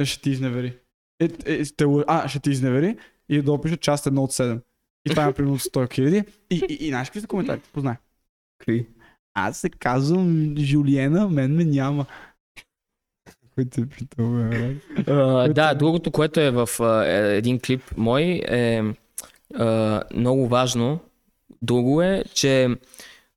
е, ще ти изневери. Е, е, ще, а, ще ти изневери и да опише част едно от 7. И това е примерно 100 хиляди. И, и, и знаеш какви са коментарите? Познай. Какви? Аз се казвам Жулиена, мен ме няма. Кой те е питал, бе? Което да, е- другото, което е в е, един клип мой е а, много важно. Друго е, че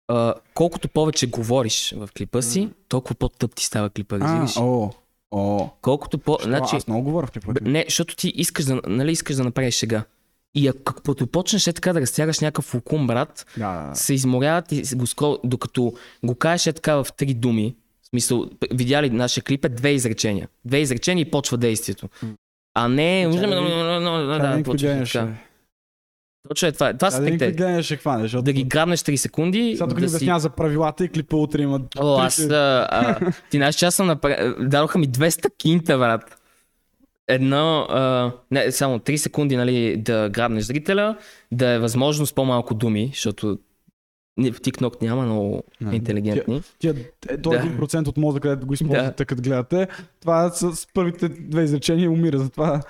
а, колкото повече говориш в клипа си, толкова по-тъп ти става клипа, разбираш? о, о. Колкото по... Що? Значи, Аз много говоря в клипа. б- не, защото ти искаш да, нали, искаш да направиш шега. И ако като почнеш е така да разтягаш някакъв фукум, брат, Да, да. се изморяват и го скрол, докато го кажеш е така в три думи. В смисъл, п- видя ли нашия клип е две изречения. Две изречения и почва действието. А не... Да Да. Точно е това. Това са да, гледания ще хванеш, защото... Да ги грабнеш 3 секунди. Сега тук да си... за правилата и клипа утре има... О, аз... А, ти знаеш, че аз съм направ... Дадоха ми 200 кинта, брат. Едно, а, не, само 3 секунди, нали, да грабнеш зрителя, да е възможно с по-малко думи, защото в TikTok няма много Не, интелигентни. Тия, е, то Да. 1% от мозъка, където го използвате, като гледате, това с, с първите две изречения умира, затова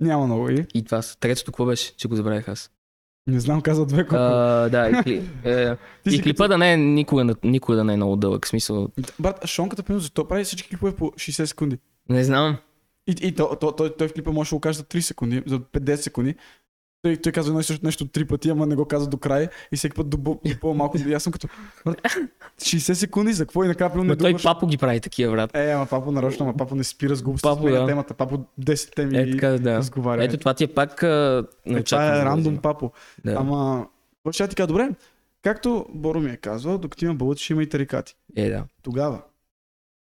няма много. И И това са. Третото какво беше, че го забравих аз? не знам, каза две колко. А, да, и, кли... е, и клипа да не е никога, никога да не е много дълъг. Смисъл. Брат, Шонката, примерно, защо прави всички клипове по 60 секунди? не знам. И, и то, то, той, той в клипа може да го каже за 3 секунди, за 5-10 секунди. Той, той казва едно и също нещо три пъти, ама не го казва до края и всеки път до, до по-малко. И аз съм като... брат, 60 секунди за какво и накрая не той папо ги прави такива, брат. Е, ама папо нарочно, ама папо не спира с глупости, Папо, да. темата, папо 10 теми Е, така, да. разговаря. Ето това ти е пак а, Е, това е рандом папо. Да. Ама, какво ще я ти кажа? Добре, както Боро ми е казвал, докато има бълъци, ще има и тарикати. Е, да. Тогава,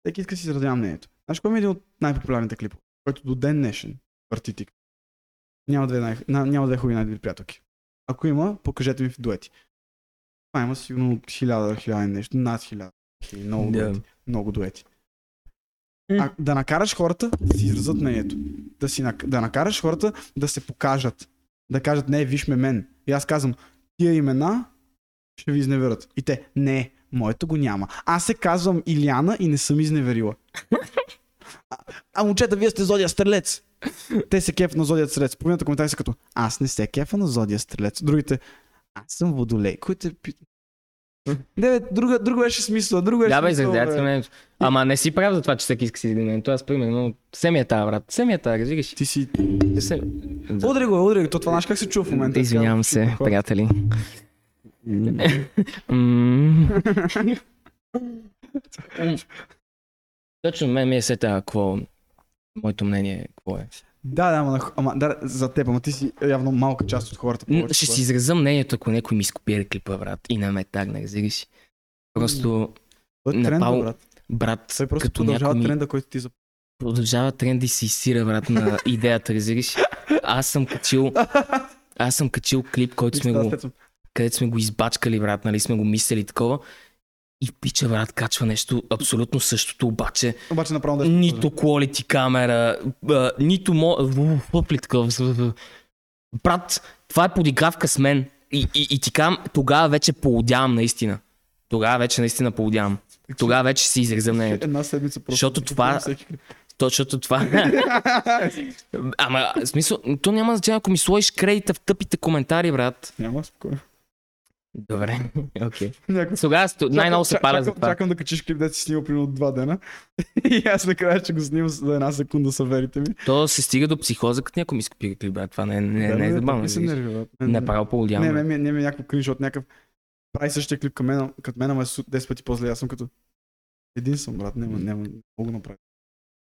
всеки иска да си изразява мнението. Знаеш, кой е един от най-популярните клипове, който до ден днешен върти тик. Няма две, най- на- няма две хубави най-добри приятелки. Ако има, покажете ми в дуети. Това има сигурно хиляда, хиляда и нещо, над хиляда. Много Да. дуети. Много дуети. А, да накараш хората да си изразят мнението. Да, си, да накараш хората да се покажат. Да кажат, не, виж ме мен. И аз казвам, тия имена ще ви изневерят. И те, не, моето го няма. Аз се казвам Иляна и не съм изневерила. А, а момчета, вие сте Зодия Стрелец. Те се кеф на Зодия Стрелец. Половината коментари са като, аз не се кефа на Зодия Стрелец. Другите, аз съм Водолей. Кой те пита? Не, бе, друга, друга беше смисъл. Друга беше Да, бе, изразяват мнението. Ама не си прав за това, че всеки иска си мнението. Аз, примерно, се ми е тази, брат. Се ми е тази, разбираш. Ти си... Не се... Удари го, удари го. То това знаеш как се чува в момента. Извинявам се, приятели. Точно мен ми е сета какво моето мнение какво е. Да, да, ама, на- ама да, за теб, ама ти си явно малка част от хората. Повече Ще си изразя мнението, ако някой ми скопира клипа, брат, и не ме тагне, разбираш. Просто, Той е тренда, направо- брат. брат, Той просто като продължава някой тренда, който ти за... продължава тренд и си изсира, брат, на идеята, разбираш. Аз съм качил, аз съм качил клип, който сме го, където сме го избачкали, брат, нали сме го мислили такова. И пича, брат, качва нещо абсолютно същото, обаче Обаче направо да нито quality камера, а, нито мо... Брат, това е подигравка с мен. И, и, и ти казвам, тогава вече поудявам наистина. Тогава вече наистина поудявам. Тогава вече си изразя мнението. Една седмица просто. Защото това- купувам всеки клип. То, защото това... Ама, в смисъл, то няма значение, ако ми сложиш кредита в тъпите коментари, брат. Няма, спокойно. Добре, окей. Тогава сто- най-много се чакам, за това. Чакам да качиш клип, да си снимал примерно два дена. и аз накрая ще го снимам за една секунда, са верите ми. То се стига до психоза, като някой ми скопира клип, брат. Това не, е- не, не е забавно. Не нерви, брат. Не, Не, не, право не, поудявам. не, не, не, ми е някакво кринж от някакъв. Прави същия клип към мен, като мен, ама е су- 10 пъти по-зле. Аз съм като... Един съм, брат, няма, няма, не мога да направя.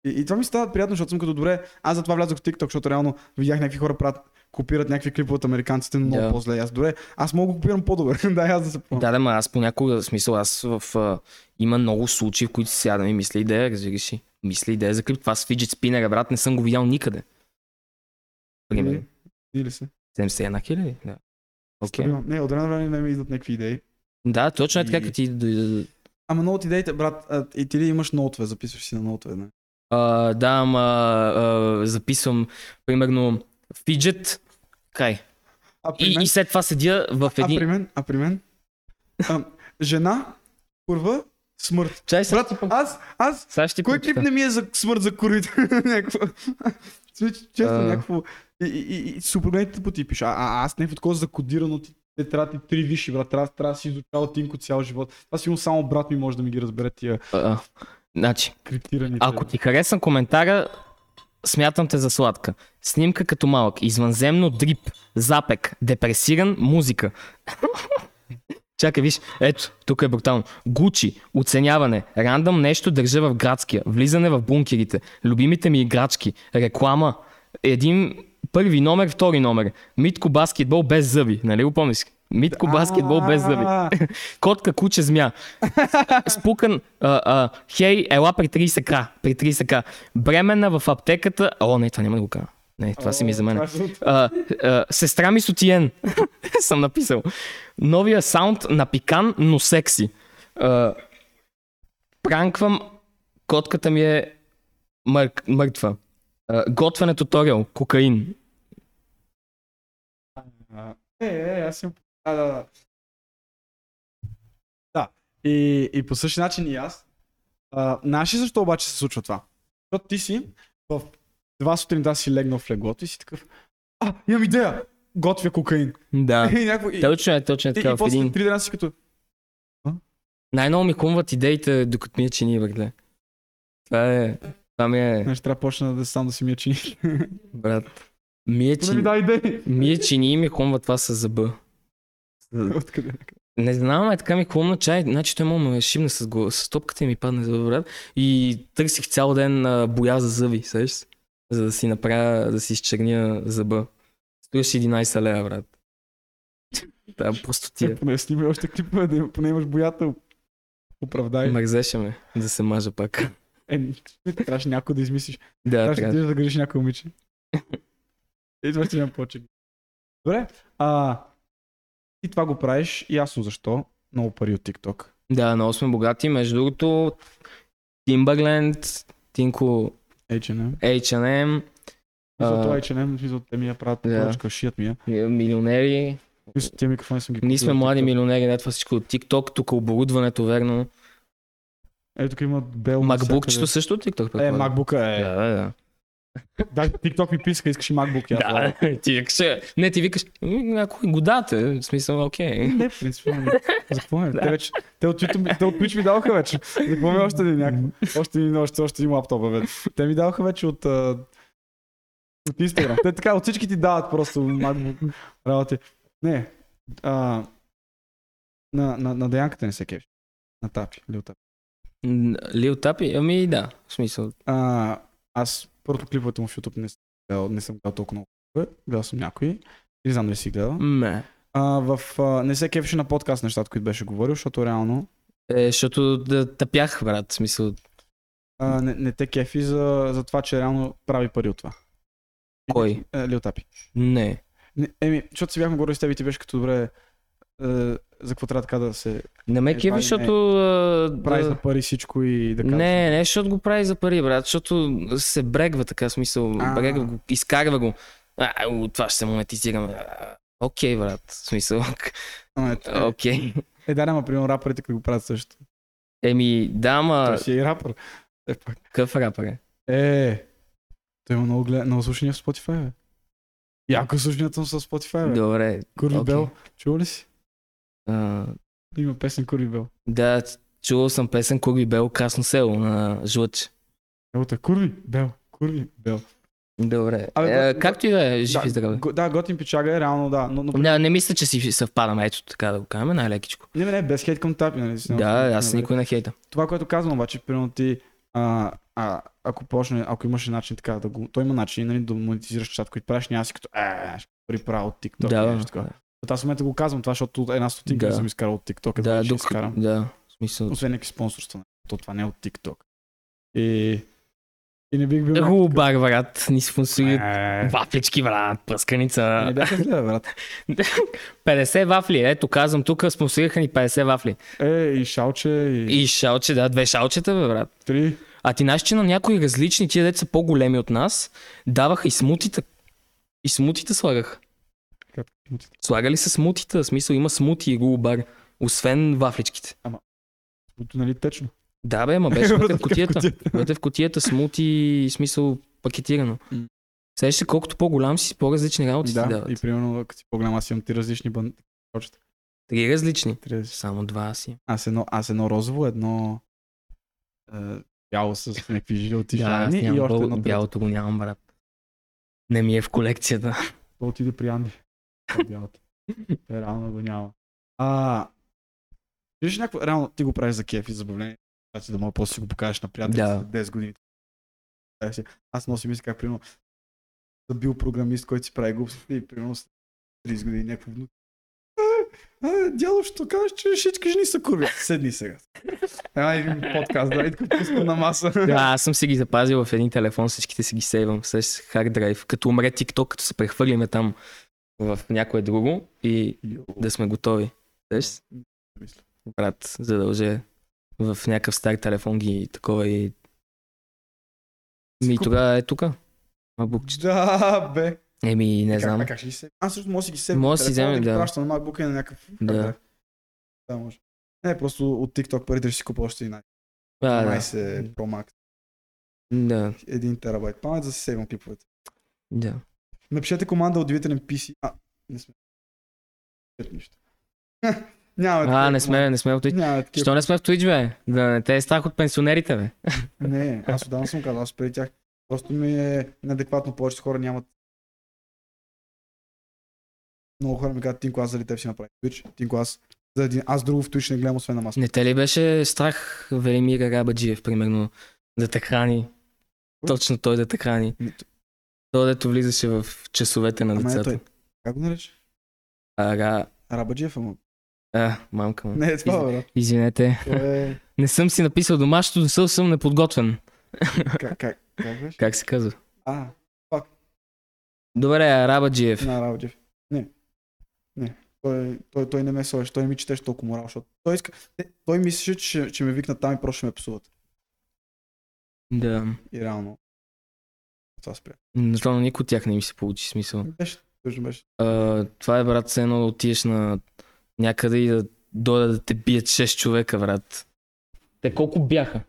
И, и това ми става приятно, защото съм като добре. Аз затова влязох в TikTok, защото реално видях някакви хора правят, копират някакви клипове от американците, но много Да. по-зле. Аз добре, аз мога да копирам по-добре. да, аз да се помня. Да, да, ма аз понякога, в смисъл, аз в... А, има много случаи, в които сядам и мисля идея, разбираш ли. Мисля идея за клип. Това с фиджет спинера, брат, не съм го видял никъде. Примерно. Или се. 71 хиляди? Да. Okay. Не, от време на време не ми идват някакви идеи. Да, точно е така, като ти дойде. Ама много от идеите, брат, а, и ти ли имаш ноутове, записваш си на ноутове, не? А, да, ама а, записвам, примерно, фиджет, край. А при И, мен, и след това седя в а един... при мен, а при мен, а, жена, курва, смърт. Чай сега. Брат, аз, аз, Сега ще ти кой клип не ми е за смърт за курвите? Някакво. Честно, А. някакво. И, и, и, и супер големите тъпоти пиша. А, а аз някакво такова закодирано ти. Те трябва ти три висши, брат. Трябва, трябва да си изучавал тинко цял живот. Това сигурно само брат ми може да ми ги разбере тия А, а. Значи, криптирани. ако ти харесам коментара, смятам те за сладка. Снимка като малък, извънземно дрип, запек, депресиран, музика. Чакай, виж, ето, тук е брутално. Гучи, оценяване, рандъм нещо държа в градския, влизане в бункерите, любимите ми играчки, реклама, един първи номер, втори номер, Митко баскетбол без зъби, нали го помниш? Митко баскетбол без зъби. Котка, куче, змия. Спукан, а, а, хей, ела при 30к, при 30к. Бременна в аптеката. О, не, това няма да го кажа. Не, това си ми е за мен. А, а, сестра ми Сотиен. Съм написал. Новия саунд на пикан, но секси. А, пранквам. Котката ми е мър... мъртва. А, готвене туториал. Кокаин. А, Е, е, аз съм... Да, да, да. Да. И, и по същия начин и аз. А, знаеш ли защо обаче се случва това? Защото ти си в два сутринта си легнал в леглото и си такъв А, имам идея! Готвя кокаин. Да. И, някакво, и, Точно е, точно е и, така. и в после един... три дена си като Най-много ми хумват идеите, докато ми е чини, братле. Това е... Това ми е... Знаеш, трябва да почна да сам да си ми е чини. Брат. Ми е Да ми чини. Ми е чини и ми хумва това с зъба. Откъде? Не знам, е така ми хумна чай, значи той му ме шибна с, го, с топката и ми падне за брат. И търсих цял ден а, боя за зъби, сеш? За да си направя, да си изчерня зъба. Струваше 11 лева, брат. Да, просто Е, тия. поне снимай още клипове, да поне имаш боята. Оправдай. Мързеше ме да се мажа пак. Е, трябваше някой да измислиш. Да, Трябваше трябва. да грижиш някой момиче. И това ще няма повече. Добре. А, ти това го правиш, ясно защо. Много пари от TikTok. Да, много сме богати. Между другото, Timberland, Тинко H&M. H&M, това H&M, мисля, те ми я правят поръчка, шият ми я. милионери. Мисля, тия микрофони съм ги Ние сме млади милионери, не това всичко от TikTok, тук оборудването, верно. Ето тук има бел. Макбукчето също от TikTok. Е, макбука е. Да, да, да. Да, TikTok ми писка, искаш и макбук. я това. Да, ти викаш, не, ти викаш, «М, ако го дате, в смисъл, окей. Не, в принцип. не. За какво е? Те, вече, те, от ми- те от Twitch ми даваха вече. За какво ми е още един някакъв? Още един, още, още един лаптопа вече. Те ми даваха вече от, от Instagram. Те така, от всички ти дават просто MacBook работи. Не. А, на, на, на Деянката не се кефи. На Тапи. Лил Тапи. Лил Тапи, ами да, в смисъл. А, аз първото клиповете му в YouTube не гледал, не съм гледал толкова много. Гледал съм някои. Не знам дали си гледал. Ме. А, в, а, не се кефеше на подкаст нещата, които беше говорил, защото реално Е, защото да тъпях, брат, в смисъл. а, не, не те кефи за, за това, че реално прави пари от това. Кой? Е, Лил Тапи. Не. Не, еми, защото си бяхме говорили с теб и ти беше като добре. Е, за какво трябва така да се Не ме Е, не е. защото... а, прави да- за пари всичко и да кажеш. Не, не, защото го прави за пари, брат, защото се брегва така, смисъл, брегва го, изкарва го. А, у, това ще се монетизираме. Окей, брат, в смисъл, е, окей. е, да, ама примерно раперите, които го правят също. Еми, да, Той ма, си е и рапър. Е, пак. какъв рапър е? Е, той има много, глед... много слушания в Spotify, бе. Яко слушанията му са в Spotify, бе. Добре. Курви окей. Бел, чува ли си? А, Има песен Курви Бел. да, чувал съм песен Курби Бел, Красно село на Жлъч. Ето, Курви Бел, Курви Бел. Добре. Абе, е, го- както и да е, жив и да, здрав. го- да, готин пичага е, реално да. Но, но... Не, не мисля, че си съвпадаме, ето така да го кажем, най-лекичко. Не, не, не, без хейт към тапи, нали? си, Да, не- аз не- никой не хейта. Това, което казвам обаче, примерно ти, а, а, ако почне, ако имаш начин така да го... Той има начин, нали, да монетизираш чат, които правиш, няма си като, е, правя от TikTok. Да, да, нещо такова. От аз в момента го казвам това, защото една стотинка Да. съм изкарал от TikTok, да, да, дух, изкарам. да, смисъл. Освен някакви спонсорства, нали, то това не е от TikTok. И, и не бих бил... Хубаво бар, брат, ни спонсорират Е, вафлички, брат, пръсканица. не бяха зле, брат. 50 вафли, ето казвам, тук спонсорираха ни 50 вафли. Е, и шалче, и, И шалче, да, две шалчета, бе, брат. три. А ти знаеш, че на някои различни, тия деца по-големи от нас, даваха и смутита. И смутите слагаха. Как? Слагали са смутита, в смисъл има смути и гул бар, освен вафличките. Нали течно? Да, бе, ма беше вътре в Така кутията. Вътре в кутията смути, смисъл пакетирано. М. Сещаш се, колкото по-голям си, по-различни работи ти Да, дават. и примерно, като си по-голям, аз имам три различни. Шалчета. Три различни. Три различни. Само два си. Аз едно, аз едно розово, едно е, бяло с някакви жълти Да, и още едно бялото го нямам, брат. Не ми е в колекцията. То отиде при Анди. Бялото. Реално го няма. А, виж някакво, реално ти го правиш за кеф и забавление. Значи да мога после си го покажеш на приятели Да. след 10 години. Е, Аз много си мисля как, примерно, да бил програмист, който си прави глупости и примерно с 30 години някакво внук. Е, е, дядо, ще кажеш, че всички жени са курви. Седни сега. Ема един подкаст, да, и пускам на маса. Да, аз съм си ги запазил в един телефон, всичките си ги сейвам с hard drive. Като умре TikTok, като се прехвърлиме там в някое друго и да сме готови. Мисля. Брат, задължа в някакъв стар телефон ги такова и... Ми куп- тогава е тук. Макбукчето. Да, бе. Еми, не Как- знам. а как ще ги се? Аз също мога да ги се. Може да си вземем, да. Пращам на MacBook и на някакъв. Да. Да, може. Не, просто от TikTok парите ще си купа още 11. А, да. 12 Pro Max. Да, 1 терабайт памет, за да си сейвам клиповете. да. Напишете команда удивителен PC. А, не сме. Нищо. Няма А, не сме, не сме в Twitch. Няма такива. Що не сме в Twitch, бе? Да не те е страх от пенсионерите, бе. Не, аз отдавна съм казал, аз преди тях. Просто ми е неадекватно, повечето хора нямат. Много хора ми казват, Тинко, аз заради теб си направих Twitch. Тинко, аз заради... аз друго в Twitch не гледам, освен на маска. Не те ли беше страх Велимир Рабаджиев, примерно, да те храни? Точно той да те храни. Не, т- Той дето влизаше в часовете на Ама е децата. той. Как го нарича? Ага, Арабаджиев, ама. а, мамка му. Не, е това, бе. Извинете. Той е... Не съм си написал домашното, не съм, съм неподготвен. Как, как, как беше? Как се казва? А, Добре, Арабаджиев. на Арабаджиев. Не. Не. Той, той, той не ме сложи, той ми четеше толкова морал, защото той иска... Не, той мислеше, че, че ме викнат там и просто ще ме псуват. Да. И реално. Това спря. Защото никой от тях не ми се получи смисъл. Беше, тъжно беше. А, това е, брат, все едно да отидеш на някъде и да дойде да те бият 6 човека, брат. Те колко бяха?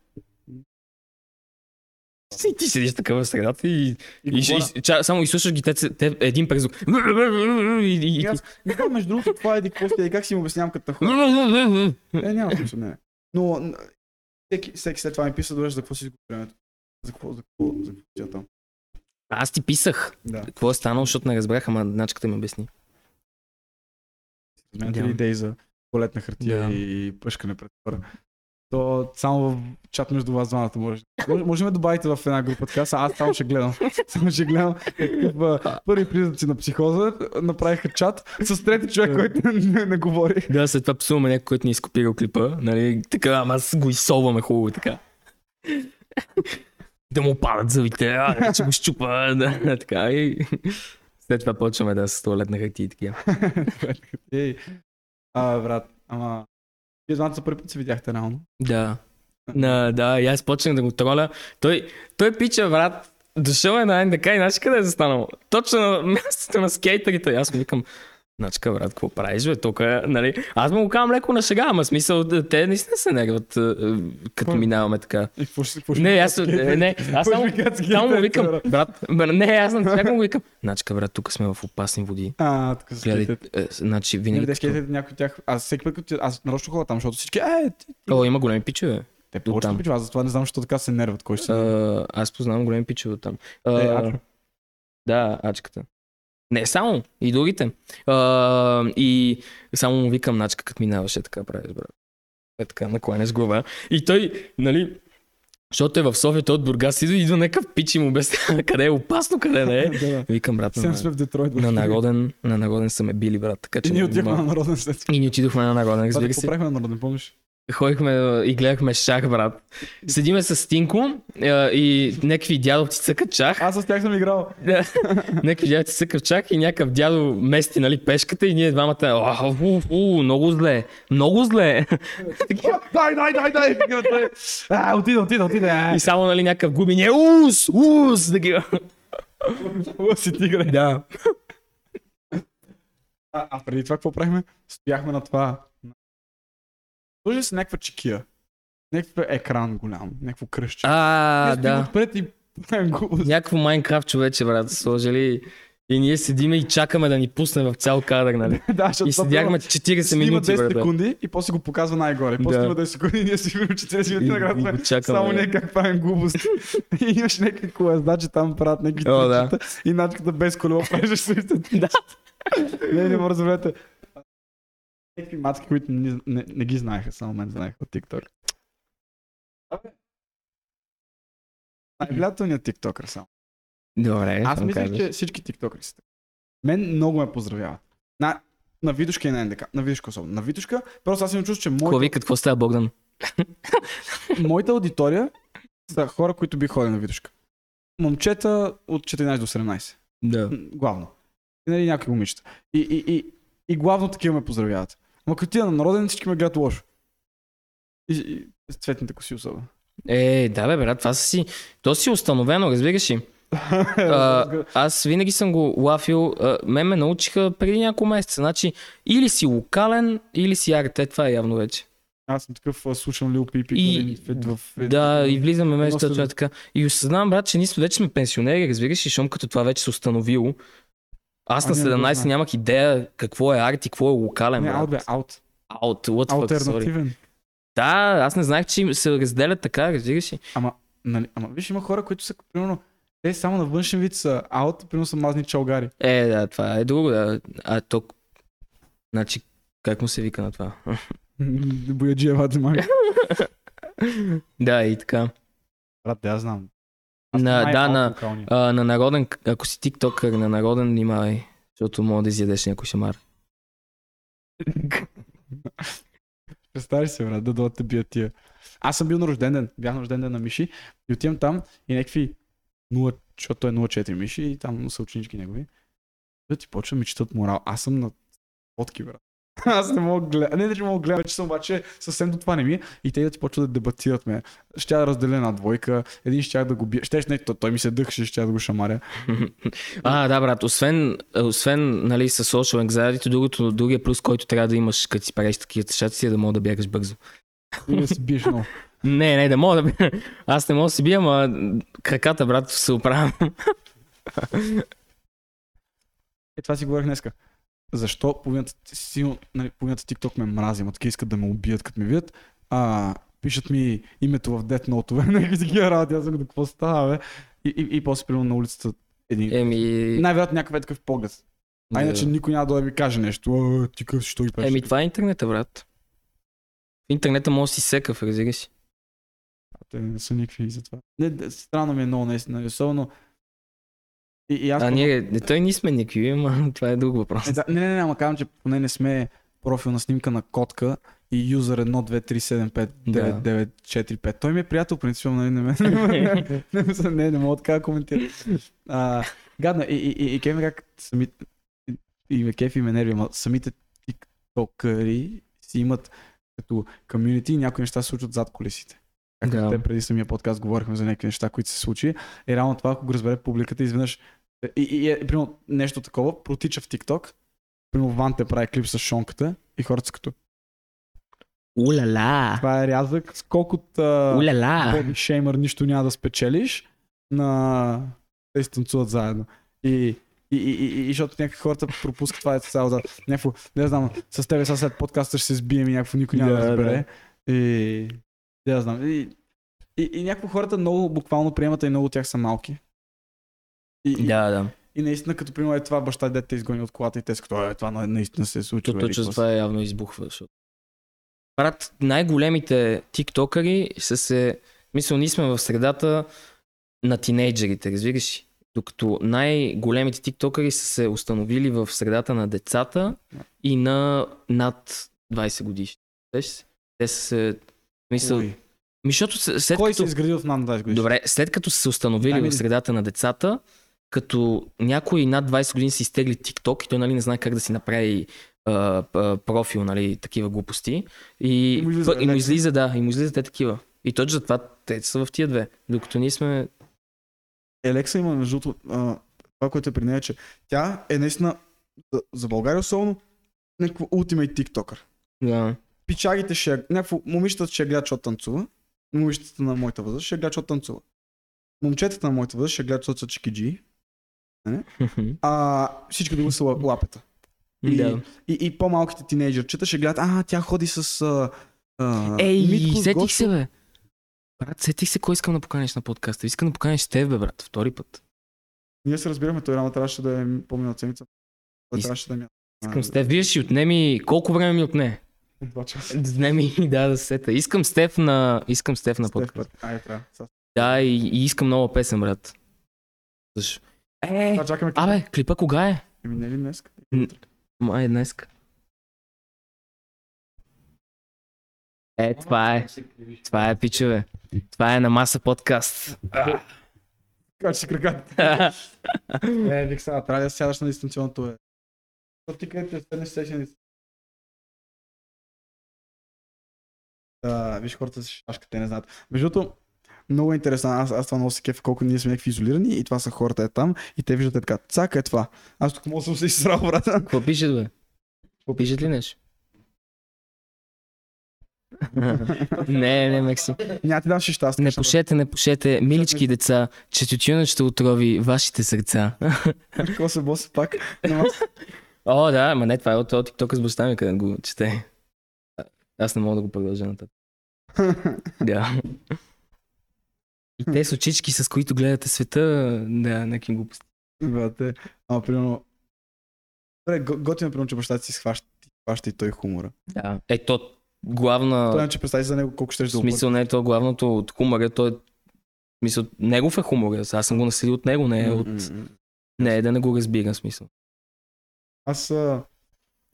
И ти седиш така в средата и, И, и, и, ча, само изслушаш ги те, те един през звук. И, и, и и, аз, знам, между другото, това е сте и как си му обяснявам като хора. Е, няма смисъл, не. Но всеки, всеки след това ми писа, добре, за какво си изгубил времето? За какво, за какво, за какво си там? Аз ти писах. Да. Какво е станало, защото не разбрах, ама начката ми обясни. Да. ли идеи за туалетна хартия Да. и пъшкане пред хора? То само в чат между вас двамата може. Може, да добавите в една група така, аз само ще гледам. Само ще гледам. Такъв, а, първи признаци на психоза направиха чат с трети човек, който не, не, не говори. Да, след това псуваме някой, който ни е изкопирал клипа, нали? Така, ама аз го изсолваме хубаво така. Да му падат зъбите, а, че го щупа, да, така и... След това почваме да с туалетна хартия и такива. А, брат, ама... Вие двамата за първи път се видяхте реално. Да. На, да, и аз почнах да го троля. Той, той пича, брат, дошъл е на НДК и знаеш къде е застанал? Точно на мястото на скейтерите. Аз му викам, Начка, брат, какво правиш, бе, тук, нали? Аз му го казвам леко на шега, ама смисъл, те наистина се нерват, е, е, като минаваме така. И какво ще Не, аз, не, не, аз само, само му викам, брат? не, аз на човек му викам, Начка, брат, тук сме в опасни води. А, така се Гледай, е, значи Не, винаги... като- някои от тях. Аз всеки път, като аз нарочно ходя там, защото всички, е, ти, ти. О, има големи пичове. Те повече пичува, аз затова не знам, защо така се нерват, кой ще аз познавам големи пичове там. Е. Да, ачката. Не, само. И другите. А, и само му викам начка, като минаваше така правиш, брат. Е така, накланяш глава. И той, нали, защото е в София, той от Бургас идва, идва някакъв пич и му обяснява къде е опасно, къде не е. Да. Викам, брат, на, сме в Детройт. на народен, на народен са ме били, брат. Така че И ние отивахме на народен след. и ни отидохме на народен, разбира се. правихме на народен, помниш? Ходихме и гледахме шах, брат. Седиме с Стинко а, и някакви дядовци цъкат шах. Аз с тях съм играл. Някакви дядо си цъкав чак и някакъв дядо мести, нали, пешката и ние двамата, «О, у, у, много зле, много зле. Дай, дай, дай, дай! А, отида, отида, отида. и само, нали, някакъв губи, ние, ус, ус, такива. Лъв си тигре. Да. А, а преди това какво правихме? Стояхме на това. Сложи се някаква чекия. Някакъв екран голям, някакво кръстче. А, Ние да. Отпред и. Някакво Майнкрафт човече, брат, сложили. И ние седиме и чакаме да ни пусне в цял кадър, нали? да, И седяхме 40 снима минути, 10 брат. секунди и после го показва най-горе. После Да. снима 10 секунди и ние си видим 40 И, минути чакаме. Само ние как правим глупост. и имаш някакви колездачи там правят някакви О, да. и начката без колело правиш същото. Да. Не, не може да. Някакви мацки, които не, не, не ги знаеха, само мен знаеха от TikTok. Абе. Най-влиятелният тиктокър само. Добре, Аз казваш. че всички тиктокъри са. Мен много ме поздравяват. На, на Видушка и на НДК. На Видушка особено. На Видушка, просто аз имам чувство, че моята, вика, какво става Богдан? моята аудитория са хора, които би ходили на Видушка. Момчета от 14 до 17. Да. Главно. И нали някои момичета. И, и, и, и главно такива ме поздравяват. Ама като тия на народен всички ме гледат лошо. И, и с цветните коси особено. Е, да бе, брат, това си... То си установено, разбираш ли? А, аз винаги съм го лафил. А, мен ме научиха преди няколко месеца. Значи, или си локален, или си арте. Това е явно вече. Аз съм такъв, слушам Лил Пипи. И- в, в, Да, и влизаме между това е така. И осъзнавам, брат, че ние вече сме пенсионери, разбираш ли, щом като това вече се установило. Аз на А, не, не го 17 знам. нямах идея какво е арт и какво е локален, Не, аут бе, брат. аут. Аут, what fuck. Алтернативен. Да, аз не знаех, че се разделят така, разбираш ли. Нали, ама виж, има хора, които са, примерно, те само на външен вид са аут, примерно са мазни чалгари. Е, да, това е друго, да. А то... Значи, как му се вика на това? Бояджиева демага. да, и така. Брат, да, я знам. На, да, на, а, на народен, ако си тиктокър, на народен внимавай, защото мога да изядеш някой шамар. Представи се, брат, да дойдат да бият тия. Аз съм бил на рожден ден. Бях на рожден ден на Миши и отивам там и някакви 0, защото той е 0,4 Миши и там са ученички негови. Да ти почва ми четат морал. Аз съм на фотки, брат. Аз не мога да гледам. Не, не, че мога да гледам, вече съм обаче съвсем до това не ми. е. И те да ти почват да дебатират ме. Ще да разделя на двойка, един ще да го бия. Щеш, не, той, той ми се дъхше, ще да го шамаря. а, да, брат, освен, освен нали, с social anxiety, другото, другия плюс, който трябва да имаш, като си правиш такива шаци, е да мога да бягаш бързо. И да си биеш много. Не, не, да мога да бия. Аз не мога да си бия, ама краката, брат, се оправям. Е, това си говорих днеска. Защо половината, силно, нали, половината TikTok ме мрази, ама таки искат да ме убият, като ме видят. А, пишат ми името в Death Note, някакви такива работи, аз съм какво става, бе. И, и, и после, примерно, на улицата един. Еми, Най-вероятно някакъв е такъв поглед. А иначе да. никой няма да ми каже нещо. А, ти къв що ги правиш? Еми, това е интернета, брат. В интернета може да си секав, разбираш си. Те не са никакви за това. Не, странно ми е много, наистина. Особено... И, и аз... А ние, не, той ние сме никакви, ама това е друг въпрос. Е, да, не, не, не, ама казвам, че поне не сме профилна снимка на котка и юзър 1-2-3-7-5-9-9-4-5. Той ми е приятел, принципно, нали, не ме... не, не, не, не мога така да коментирам. А, гадна, и, и, и, и кефи как самите... И ме кефи и ме нерви, ама самите тик, тиктокъри си имат като комьюнити и някои неща се случват зад колесите. Както Да. те преди самия подкаст говорихме за някакви неща, които се случи. И реално това, ако го разбере публиката, изведнъж и, и, и е, примерно, нещо такова протича в TikTok. Примерно Ванте прави клип с шонката и хората са като Уляла! това е рязък, с колкото а, Уляла! шеймър нищо няма да спечелиш на те си танцуват заедно. И и, и, и, и, защото някакви хората пропускат това е цяло да някакво, не знам, с тебе сега след подкаста ще се сбием и някакво никой няма да, Да, разбере. И, да, знам. И, и, и някакво хората много буквално приемат, и много от тях са малки. И, Да, да. и наистина, като примерно е това баща дете изгони от колата и те са като, е, това на- наистина се е случило. Еди точно си. това е явно избухва. Защото... Брат, най-големите тиктокъри са се... Мисля, ние сме в средата на тинейджерите, разбираш ли? Докато най-големите тиктокъри са се установили в средата на децата и на над 20 годишни. Те са се... Мисъл... Кой? Ми, защото след Кой като... се изградил в над 20 години? Добре, след като са се установили Дай ми в средата на децата, като някой над 20 години си изтегли TikTok и той нали, не знае как да си направи а, а, профил, нали, такива глупости. И, И му излиза и му излиза, да, и му излиза те такива. И точно затова те са в тия две. Докато ние сме... Елекса има между другото, това, което е при нея, че тя е наистина за, България особено някакво ултимейт тиктокър. Да. Пичагите ще, някакво момичетата ще гледат, защото танцува. Момичетата на моята възраст ще гледат, защото танцува. Момчетата на моята възраст ще гледат, защото са чикиджи. А всички други са ла- лапета. И, да. и, и по-малките тинейджърчета ще гледат, а, тя ходи с а, а, Ей, Митко, сетих Гошо. се, бе. Брат, сетих се кой искам да поканиш на подкаста. Искам да поканиш теб, бе, брат, втори път. Ние се разбираме, той рано трябваше да е помня седмица. Той трябваше да ми Искам с теб. Виж, и отнеми... Колко време ми отне? Два часа. Отнеми, да, да се сета. Искам с теб на... Искам с теб на подкаст. Ай, трябва. Да, и, и искам нова песен, брат. Защо? Е, Това чакаме клипа. абе, клипа кога е? Еми, не ли днес? М, Май днес. Е, това е. Това е, пичове. Това е на маса подкаст. Качи си краката. Е, вик сега, трябва да сядаш на дистанционното е. То ти където седнеш сесия. Да, виж хората си шашка, те не знаят. Между другото, много е интересно. Аз, аз това много се кеф, колко ние сме някакви изолирани и това са хората е там и те виждат е така. Цака е това. Аз тук мога да съм се изсрал, брат. Какво пишат, бе? Какво пишат ли нещо? не, не, Мекси. Няма ти дам аз Не пушете, не пушете. Милички деца, че тютюнът ще отрови вашите сърца. Какво се боса пак? О, да, ма не, това е от, от TikTok с баща ми, къде го чете. Аз не мога да го продължа нататък. Да. И те с очички, с които гледате света, да, някакви глупости. Брате, ама примерно... Добре, го- готино, примерно, че баща си схваща, и той хумора. Да. Е, то главна... Той че представи си за него колко ще в смисъл не е то главното от хумора, то е... в Смисъл, негов е хумора. Аз съм го наследил от него, не е от... Не е да не го разбира, смисъл. Аз... А,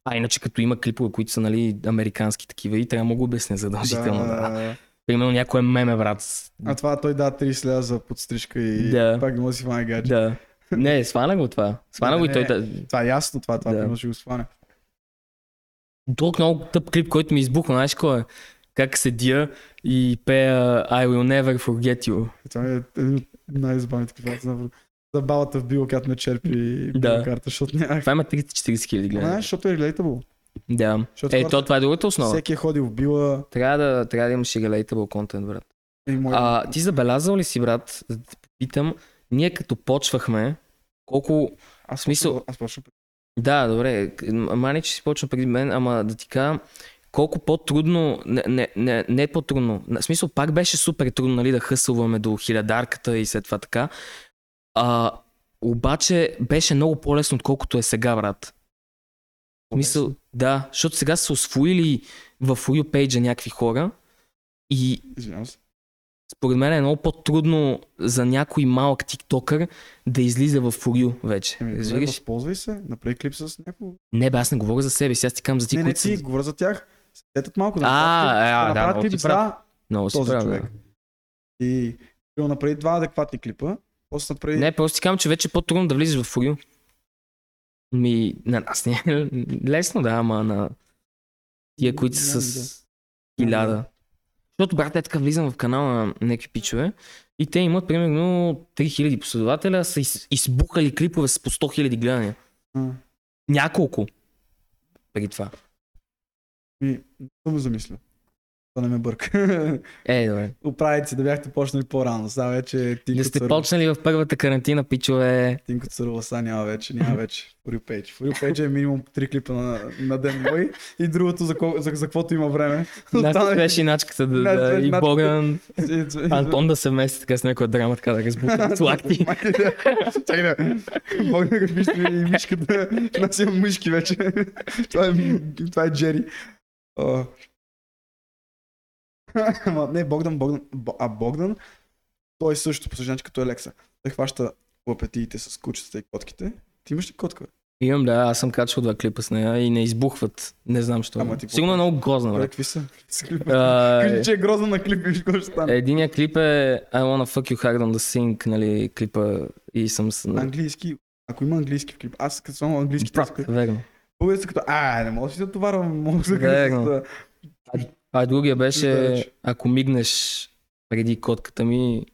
А иначе като има клипове, които са, нали, американски такива и трябва да му го обясня задължително. Да. да. Примерно някой меме, брат. А това той дава 30 лева за подстрижка и Да. пак не може да си фане гадже. Да. Не, свана го това. Свана Не, го и не, той. не. Да. Това е ясно, това, това Да. ще го сване. Друг много тъп клип, който ми избухна, знаеш кой е? Как седя и пея I will never forget you. Това е един от най-забавните клипа. За, балата в било, която ме черпи Да. карта, защото нямах. Това има 30-40 хиляди Знаеш, гледания. защото е relatable. Да. Защото Е, то това е другата основа. Всеки е ходил в била Трябва да, трябва да имаш и relatable контент, брат. и мой... А, ти забелязал ли си, брат, да те попитам, ние като почвахме, колко аз смисъл- Аз почвам Да, добре. Мани, че си почна преди мен, ама да ти кажа, колко по-трудно, не, не, не, не е по-трудно, в смисъл пак беше супер трудно нали, да хъсълваме до хилядарката и след това така, а, обаче беше много по-лесно, отколкото е сега, брат. Смисъл, да, защото сега са освоили в For някакви хора и Извинявам се. според мен е много по-трудно за някой малък тиктокър да излиза в For You вече. Еми, добре, възползвай се, направи клип с някого. Не, бе, аз не говоря за себе си, аз ти казвам за ти, Не, не които са- ти, говоря за тях. Сетят малко да А, направят клип- а, да, направят много клип си прав. за Много този прав, човек. да. И примерно направи два адекватни клипа. После направи... Не, просто ти казвам, че вече е по-трудно да влизаш в For You. Ми, на нас не е лесно, да, ама на, Тия, които са с хиляда. Защото, брат, е така влизам в канала на някакви пичове и те имат примерно 3000 последователя, са из, избухали клипове с по 100 000 гледания. Няколко. Преди това. Ми, не съм замисля. Това не ме бърка. Е, добре. Оправите си да бяхте почнали по-рано. Сега вече Да сте Църва- почнали в първата карантина, пичове. Тинко Църва са няма вече, няма вече. For you page. For you page е минимум 3 клипа на, на ден мой и другото за, ко- за, за каквото има време. Нас Останали- беше и начката да, Нас да, и начката. Богдан, Антон да се мести така с някоя драма, така да разбухат с лакти. Да. Богдан като вижте и мишката. Аз имам мишки вече. това, е, това е Джери. Не, Богдан, Богдан, Бо- а Богдан, той също по същия като Елекса. Той хваща лапетиите с кучетата и котките. Ти имаш ли котка? бе? Имам, да, аз съм качвал два клипа с нея и не избухват. Не знам, що. Ама ти Сигурно е много грозна, Бре, брат. Какви са? Кажи, че е грозна на клип и виж какво ще стане. Единият клип е I wanna fuck you hard on the sink, нали, клипа и съм с... Английски, ако има английски в клип, аз като съм английски, Брат, верно. български като, а, не мога да си да товарвам, мога да Верно. Да А другия Да, беше, ако мигнеш преди котката ми,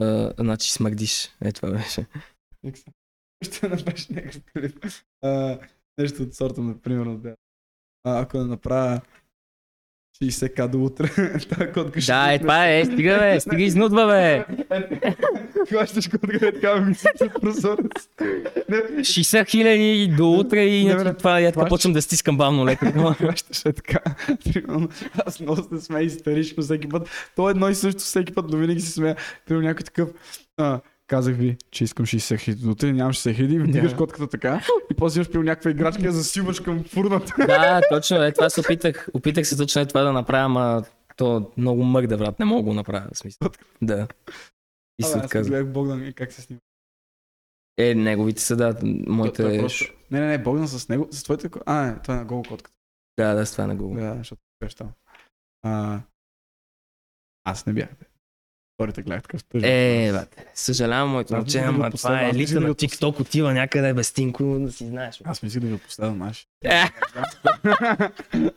а, значи смърдиш. Е, това беше. Ще направиш някакъв клип. Нещо от сорта, например, да. А, ако не направя 60к до утре, тази котка ще... Да, е, това е, стига, бе, стига изнудва, бе. Хващаш котка, е така мисля от прозорец. Не, 60 хиляди до утре и Не, това я така почвам да стискам бавно леко. Хващаш е така. Примерно, аз много се смея истерично всеки път. То е едно и също всеки път, но винаги се смея. Примерно някой такъв. Казах ви, че искам 60 хиляди. До утре нямам 60 хиляди. Вдигаш Да. котката така. И после имаш при някаква играчка, я засилваш към фурната. да, точно, е, това се опитах. Опитах се точно е това да направя, ама то много мърда, брат. Не мога да го направя, в смисъл. Да. И се аз отказах. гледах Богдан и как се снима. Е, неговите са, да, Той е моите... просто... Не, не, не, Богдан с него, с твоите... А, не, това е на гол котката. Да, да, с това на Google. Да, защото беше там. А, аз не бях. бе. Вторите гледах такъв тъжен. Е, бате, съжалявам, моето момче, ама това е да на. TikTok, отива някъде без Тинко, да си знаеш. Аз мислих да ви последвам наш.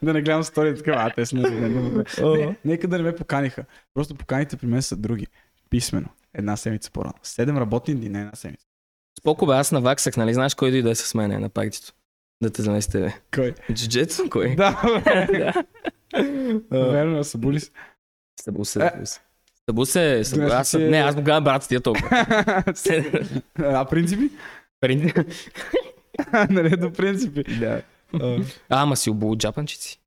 Да не гледам стори така, а те са не, не, не, не, Нека да не ме поканиха. Просто поканите при мен са други. Писмено. Една седмица по-рано. Седем работни дни, не една седмица. Споко бе, аз наваксах, нали знаеш кой дойде с мене на партито? Да те замести тебе. Кой? Джуджето? Кой? Да. Верно, събули се. Събу се, Е. събу се. Събу се, събу. Днес Аз, си е- не, аз го гледам брат тия толкова. а принципи? нали, до принципи. да. А, ама си обул джапанчици.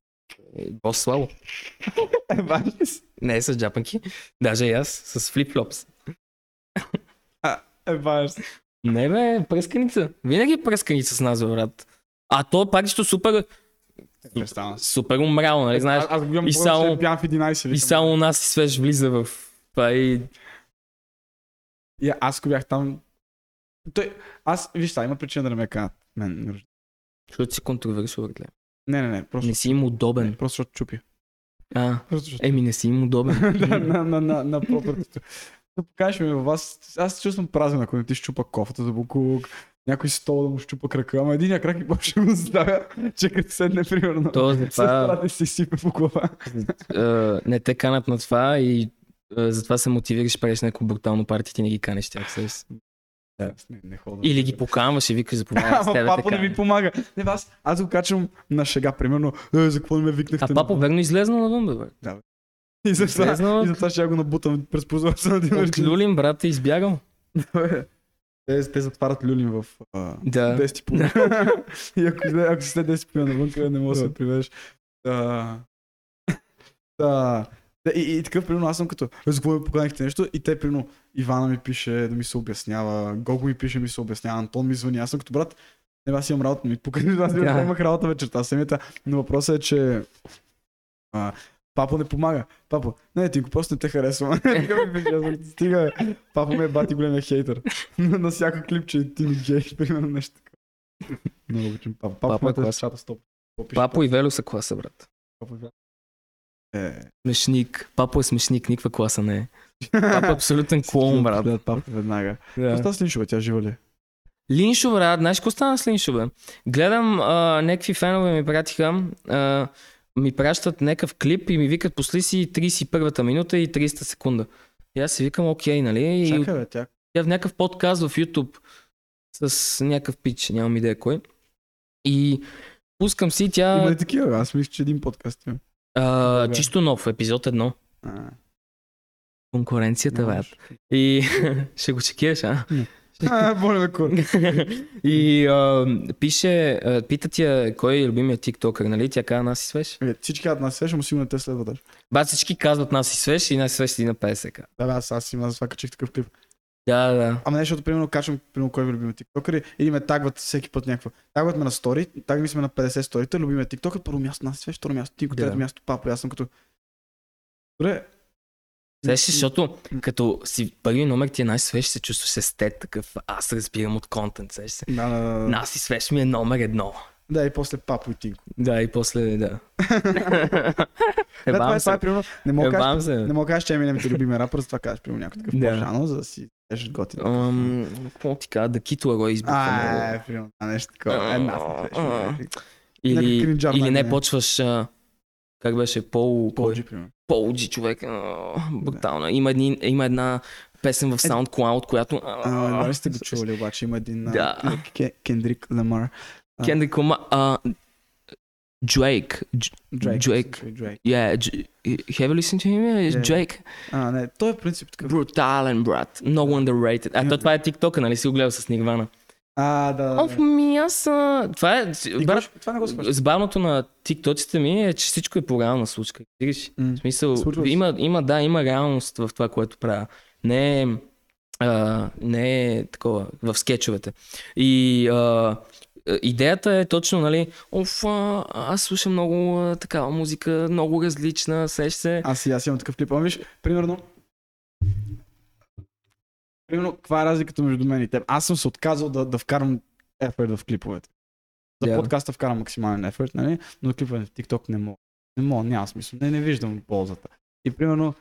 Е, Бос слабо. Си. Не е с джапанки. Даже и аз с флип-флопс. Е, важно. Не бе, пръсканица. Винаги е пръсканица с нас, бе, брат. А то пак ще супер, супер умрял, нали знаеш? Аз, аз го и само- пиян в 11. И само у нас свеж влиза в това и... И аз ако бях там... Той, аз, виж сега, има причина да не ме канат. Мен, Защото си контроверсил, братле. не, не, не, просто, Не си им удобен. не, просто защото чупи. А, Просто защото еми не си им удобен. да, на, на, на, на пропъртито. Да покажеш ми във вас, аз се чувствам празен, ако не ти щупа кофата за буклук, някой стол да му щупа крака, ама един крак и после ще го заставя, че като седне примерно. То С затова да си сипе по глава. не те канат на това и затова се мотивираш, правиш някакво брутално парти, ти не ги канеш тях. С... Аз не, не. Или ги поканваш и викаш заповядай с тебе папа не ми помага. Не, аз, аз го качвам на шега, примерно. Е, за какво не ме викнахте? А папа верно излезна навън, бе. бе. И за това, и за това ще я го набутам през прозореца на от динарите. Люлин, брат, е избягал. Те, те затварят люлин в а, Да. 10 и половина. и ако, ако си след 10 и половина навън, не можеш да се приведеш. Да. Да. Да, И, и такъв, примерно, аз съм като, «Е, за какво поканихте нещо? И те, примерно, Ивана ми пише да ми се обяснява, Гого ми пише, ми се обяснява, Антон ми звъни. Аз съм като брат, не, аз имам работа, ми покани, аз да. имах работа вечерта, семията. Но въпросът е, че а, папа не помага. Папа, не, ти го просто не те съм, Стига, бе. папа ми е бати големия хейтър. на всяко клип, че ти ми гей, примерно нещо така. Много обичам папа. Папа, Папа е е клас. чата стоп. Папо и Вело са класа, брат. Е, Смешник. Папо е смешник, никаква класа не е. Папа е абсолютен клоун, брат. Да, папа веднага. Да. Оста с Линшова, тя жива ли? е? Линшове, брат, знаеш какво стана с Линшове? Гледам, а, някакви фенове ми пратиха, а, ми пращат някакъв клип и ми викат после си 31-та минута и 30 секунда. И аз си викам, окей, нали? Чакай, бе, тя. тя в някакъв подкаст в YouTube с някакъв пич, нямам идея кой. И пускам си тя Има ли такива? Аз мисля, че един подкаст има. А, Да. чисто нов, епизод едно. А, Конкуренцията, брат. И ще го чекираш, а? А, боля ме кур. И а, пише, а, пита тя кой е любимият тиктокър, нали? Тя каза нас и свеж. Е, Всички казват нас свеж, но сигурно не те следва даже. Ба, всички казват нас и свеж и нас и свеж седи на 50 ка. Да, аз, аз има, затова качих такъв клип. Да, да. Ама не, защото примерно качвам, примерно кой ви любим тиктокър или ме тагват всеки път някакво. Тагват ме на стори, тагваме сме на 50 сторита, любиме тиктокър, първо място нас второ място Да. трето място папа. Аз съм като... Добре. Знаеш, защото като си първи номер ти е най-свеж, се чувстваш естет такъв. Аз разбирам от контент, сеш се. Да, да, да. Нас и свеж ми е номер едно. Да, и после папо и тинко. Да, и после, да. Да, това, е, това е примерно. Не мога да кажеш, не мога кажеш, че Eminem ти любиме рапър, затова кажеш примерно някой такъв Да. по-жано, за да си тежеш готин. Ам, Какво ти кажа, да кито го избуха А, е, а, нещо такова. Е, някакви- Или, или не почваш, как беше, пол... Полджи, примерно. Полджи човек. а, Брутална. Има, една песен в SoundCloud, която... А, не сте го чували, обаче има един Да. Кендрик Ламар. Кендрик Ламар... Drake. Dr- Drake. Drake. Drake. Yeah, have you listened to him? Yeah, Yeah. Drake. А, не, той е принцип такъв. Брутален, брат. Много underrated. А то това е TikTok, нали си го гледал с Нирвана? А, да, да. Оф, ми аз... Това е... И Брат, го- това не го спрашвам. Забавното на тиктоците ми е, че всичко е по реална случка. Видиш? М. В смисъл, Случва има, има, да, има реалност в това, което правя. Не е, а, не е такова, в скетчовете. И а, идеята е точно, нали, оф, а, аз слушам много а, такава музика, много различна, сеш се. Аз и аз имам такъв клип. Ама виж, примерно, примерно, каква е разликата между мен и теб? Аз съм се отказал да, да вкарвам ефорт в клиповете. За Да. подкаста вкарам максимален ефорт, нали? но клиповете в TikTok не мога. Не мога, няма смисъл. Не, не виждам ползата. И примерно,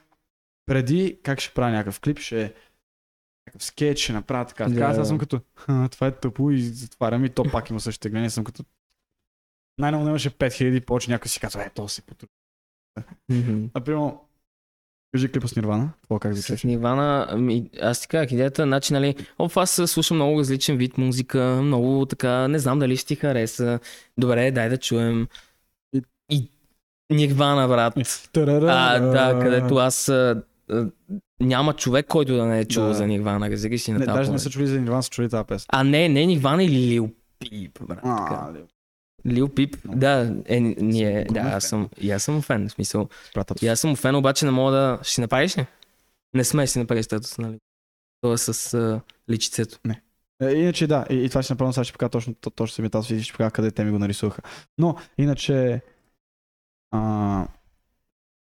преди как ще правя някакъв клип, ще е някакъв скетч, ще направя така. така. Да. Аз, съм като, «Ха, това е тъпо и затварям и то пак има същите гледания. Съм като, най-ново имаше 5000, повече някой си казва, е, то се потруди. Например, кажи клипа с Нирвана, това как С звучеше? Нивана, ами, аз ти казах, идеята, значи, нали, оф, аз слушам много различен вид музика, много така, не знам дали ще ти хареса. Добре, дай да чуем. И- Нирвана, брат. А, да, където аз няма човек, който да не е чул Да. за Нирвана, разбираш си на Не, тази даже не са чули за Нирвана, са чули тази песен. А не, не Нирвана или Лил Пип, брат. А, ли, Лил Пип, да, е, ние, да, аз съм, и аз съм фен, в смисъл. И аз съм фен, обаче не мога да... Ще си направиш ли? Не сме си направи статус, нали? Това е с а, личицето. Е, иначе да, и, и това ще направя, сега ще покажа точно, то- точно се ми тази ще покажа къде те ми го нарисуваха. Но, иначе, а,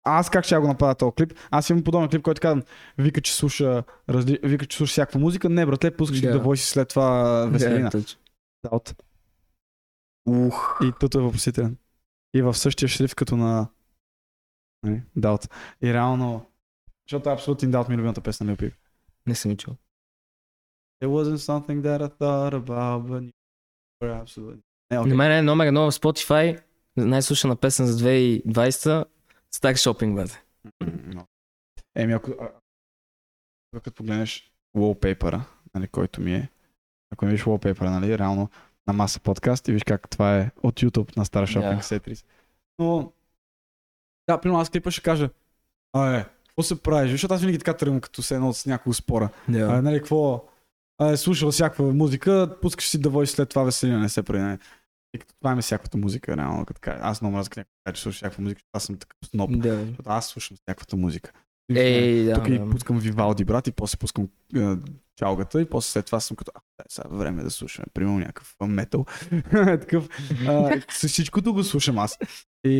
аз как ще я го направя този клип? Аз имам подобен клип, който казвам, вика, че слуша, разли... вика, че слуша всякаква музика. Не, братле, пускаш Да. да. войси след това Веселина. Точно. Doubt. Ух. И туто е въпросителен. И в същия шрифт като на нали, Doubt. И реално, защото абсолютно Doubt ми е любимата песна на Lil Peep. Не съм чул. It wasn't something that I thought about, but you were absolutely... Не, На окей. мен е номер едно в Spotify, най-слушана песен за 2020, Star Shopping, бъде. Но. Еми, ако, а- като погледнеш wallpaper нали, който ми е, ако не виж wallpaper нали, реално на маса подкаст и виж как това е от YouTube на Star Shopping Да. Setris. Но, да, примерно аз клипа ще кажа, а е, какво се правиш? Защото аз винаги така тръгвам като се едно с някого спора. А, Да. нали, какво? А, е слушал всякаква музика, пускаш си да вой след това веселина, не се прави. Нали? И като това ми е всякаквата музика, реално, като кажа. Аз много мразя, някой че слушаш всякаква музика, аз съм такъв сноб. Да. Защото аз слушам всякаквата музика. Ей, да. Тук и да. пускам Вивалди, брат, и после пускам е, чалгата, и после след това съм като, а, дай сега време да слушаме, примерно някакъв метал. Такъв, а, с всичкото го слушам аз. И,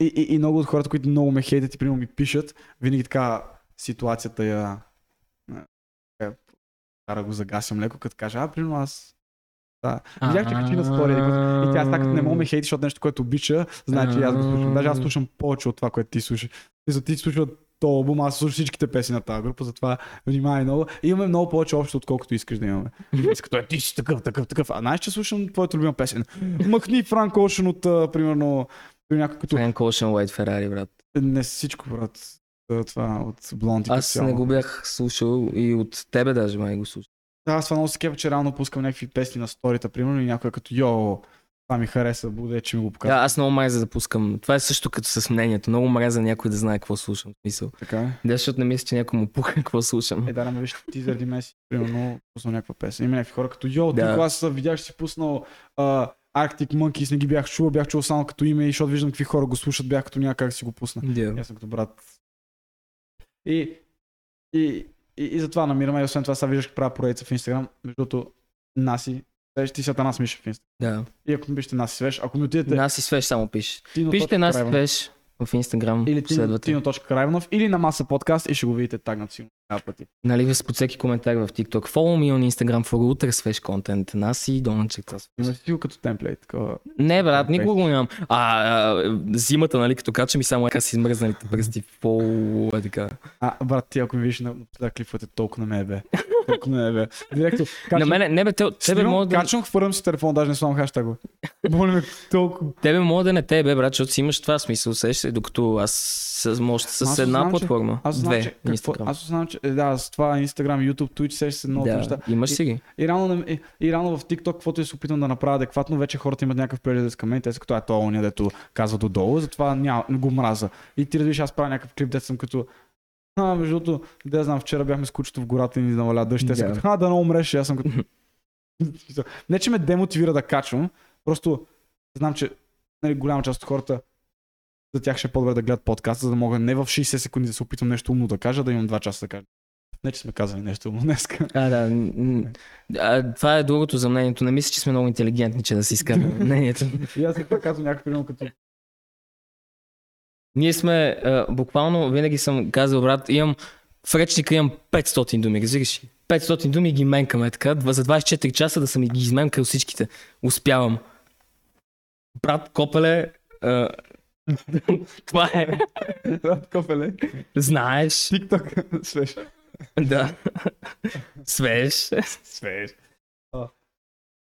и, и, и много от хората, които много ме хейтят и примерно ми пишат, винаги така ситуацията я е, кара го загасям леко, като кажа, а, примерно аз да. Видях, че качи на стори. И тя така като не мога ме хейти, защото нещо, което обича, знае, че аз го слушам. Даже аз слушам повече от това, което ти слушаш. И за ти слушаш то албум, аз слушам всичките песни на тази група, затова внимавай много. И имаме много повече общо, отколкото искаш да имаме. И си като е, ти си такъв, такъв, такъв. А знаеш, че слушам твоята любима песен. Махни Франк Оушен от, примерно, някой като Френк Ocean White Ferrari, брат. не всичко, брат. Това- Това от Блонди. Аз не го бях слушал и от тебе даже май го слушал. Да, аз това много се кефа, че реално пускам някакви песни на сторита, примерно, и някой е като йо, това ми хареса, буде, че ми го Да, показва. аз много мразя да пускам. Това е също като с мнението. Много мразя някой да знае какво слушам. Смисъл. Така е. Да, защото не мисля, че някой му пука какво слушам. Е, да, ме виж, ти заради месец, примерно, пуснал някаква песен. Има някакви хора като, йо, Да. тук аз видях, че си пуснал а, Arctic Monkeys, не ги бях чувал, бях чул само като име, и защото виждам какви хора го слушат, бях като някак си го пусна. Да. И Аз съм като брат. И, и, и, и затова намираме, и освен това, сега виждаш как правя поредица в Инстаграм, между другото, Наси, Свеж, ти си Атанас Миша в Инстаграм. да. И ако ми пишете Наси Свеж, ако ми отидете Нас и свеж само пише. Пишете точка нас и Карайванов, свеж в Инстаграм. или Тино, Следвате. Тино.Карайванов, или на Маса подкаст и ще го видите тагнат си два пъти. Нали, под всеки коментар в TikTok. Follow me on Instagram for ultra свеж контент. Нас и Донан черта. Има си го като темплейт. Такова. Не, брат, никога го нямам. А, а, зимата, нали, като кача ми само така си измръзналите пръсти. Фол, е така. А, брат, ти ако видиш на да клипвате толкова на ме бе. Ме бе. Директно. На мене, не бе, те, тебе може да, Качвам, хвърлям си телефон, даже не слагам хаштага. Моля ме толкова. тебе може да не те, бе, брат, защото си имаш това смисъл, сещаш се, докато аз с, може с Аз една знам, платформа. Аз знам, Две, че, какво, Инстаграм. аз знам, че е, да, с това Instagram, YouTube, Twitch, сещаш се много неща. Да, имаш си ги. И рано, и, и рано в TikTok, каквото се опитвам да направя адекватно, вече хората имат някакъв преглед към мен, те са като е то дето казва додолу, затова няма, не го мраза. И ти разбираш, аз правя някакъв клип, дето съм като а, между другото, да знам, вчера бяхме с кучето в гората и ни наваля дъжд. Те са Да. като, а, да не умреш. Аз съм като... не, че ме демотивира да качвам, просто знам, че нали, голяма част от хората за тях ще е по-добре да гледат подкаста, за да мога не в 60 секунди да се опитам нещо умно да кажа, да имам 2 часа да кажа. Не, че сме казали нещо умно днес. А, да. А, това е другото за мнението. Не мисля, че сме много интелигентни, че да си изкараме мнението. И аз сега казвам някакъв като Ние сме, а, буквално, винаги съм казал, брат, имам, в речника имам 500 думи, разбираш ли? 500 думи ги менкаме така, два- за 24 часа да съм ги изменкал всичките. Успявам. Брат, Копеле, а, това е, Кофеле. знаеш, TikTok. Свеж. да, свеж. Свеж.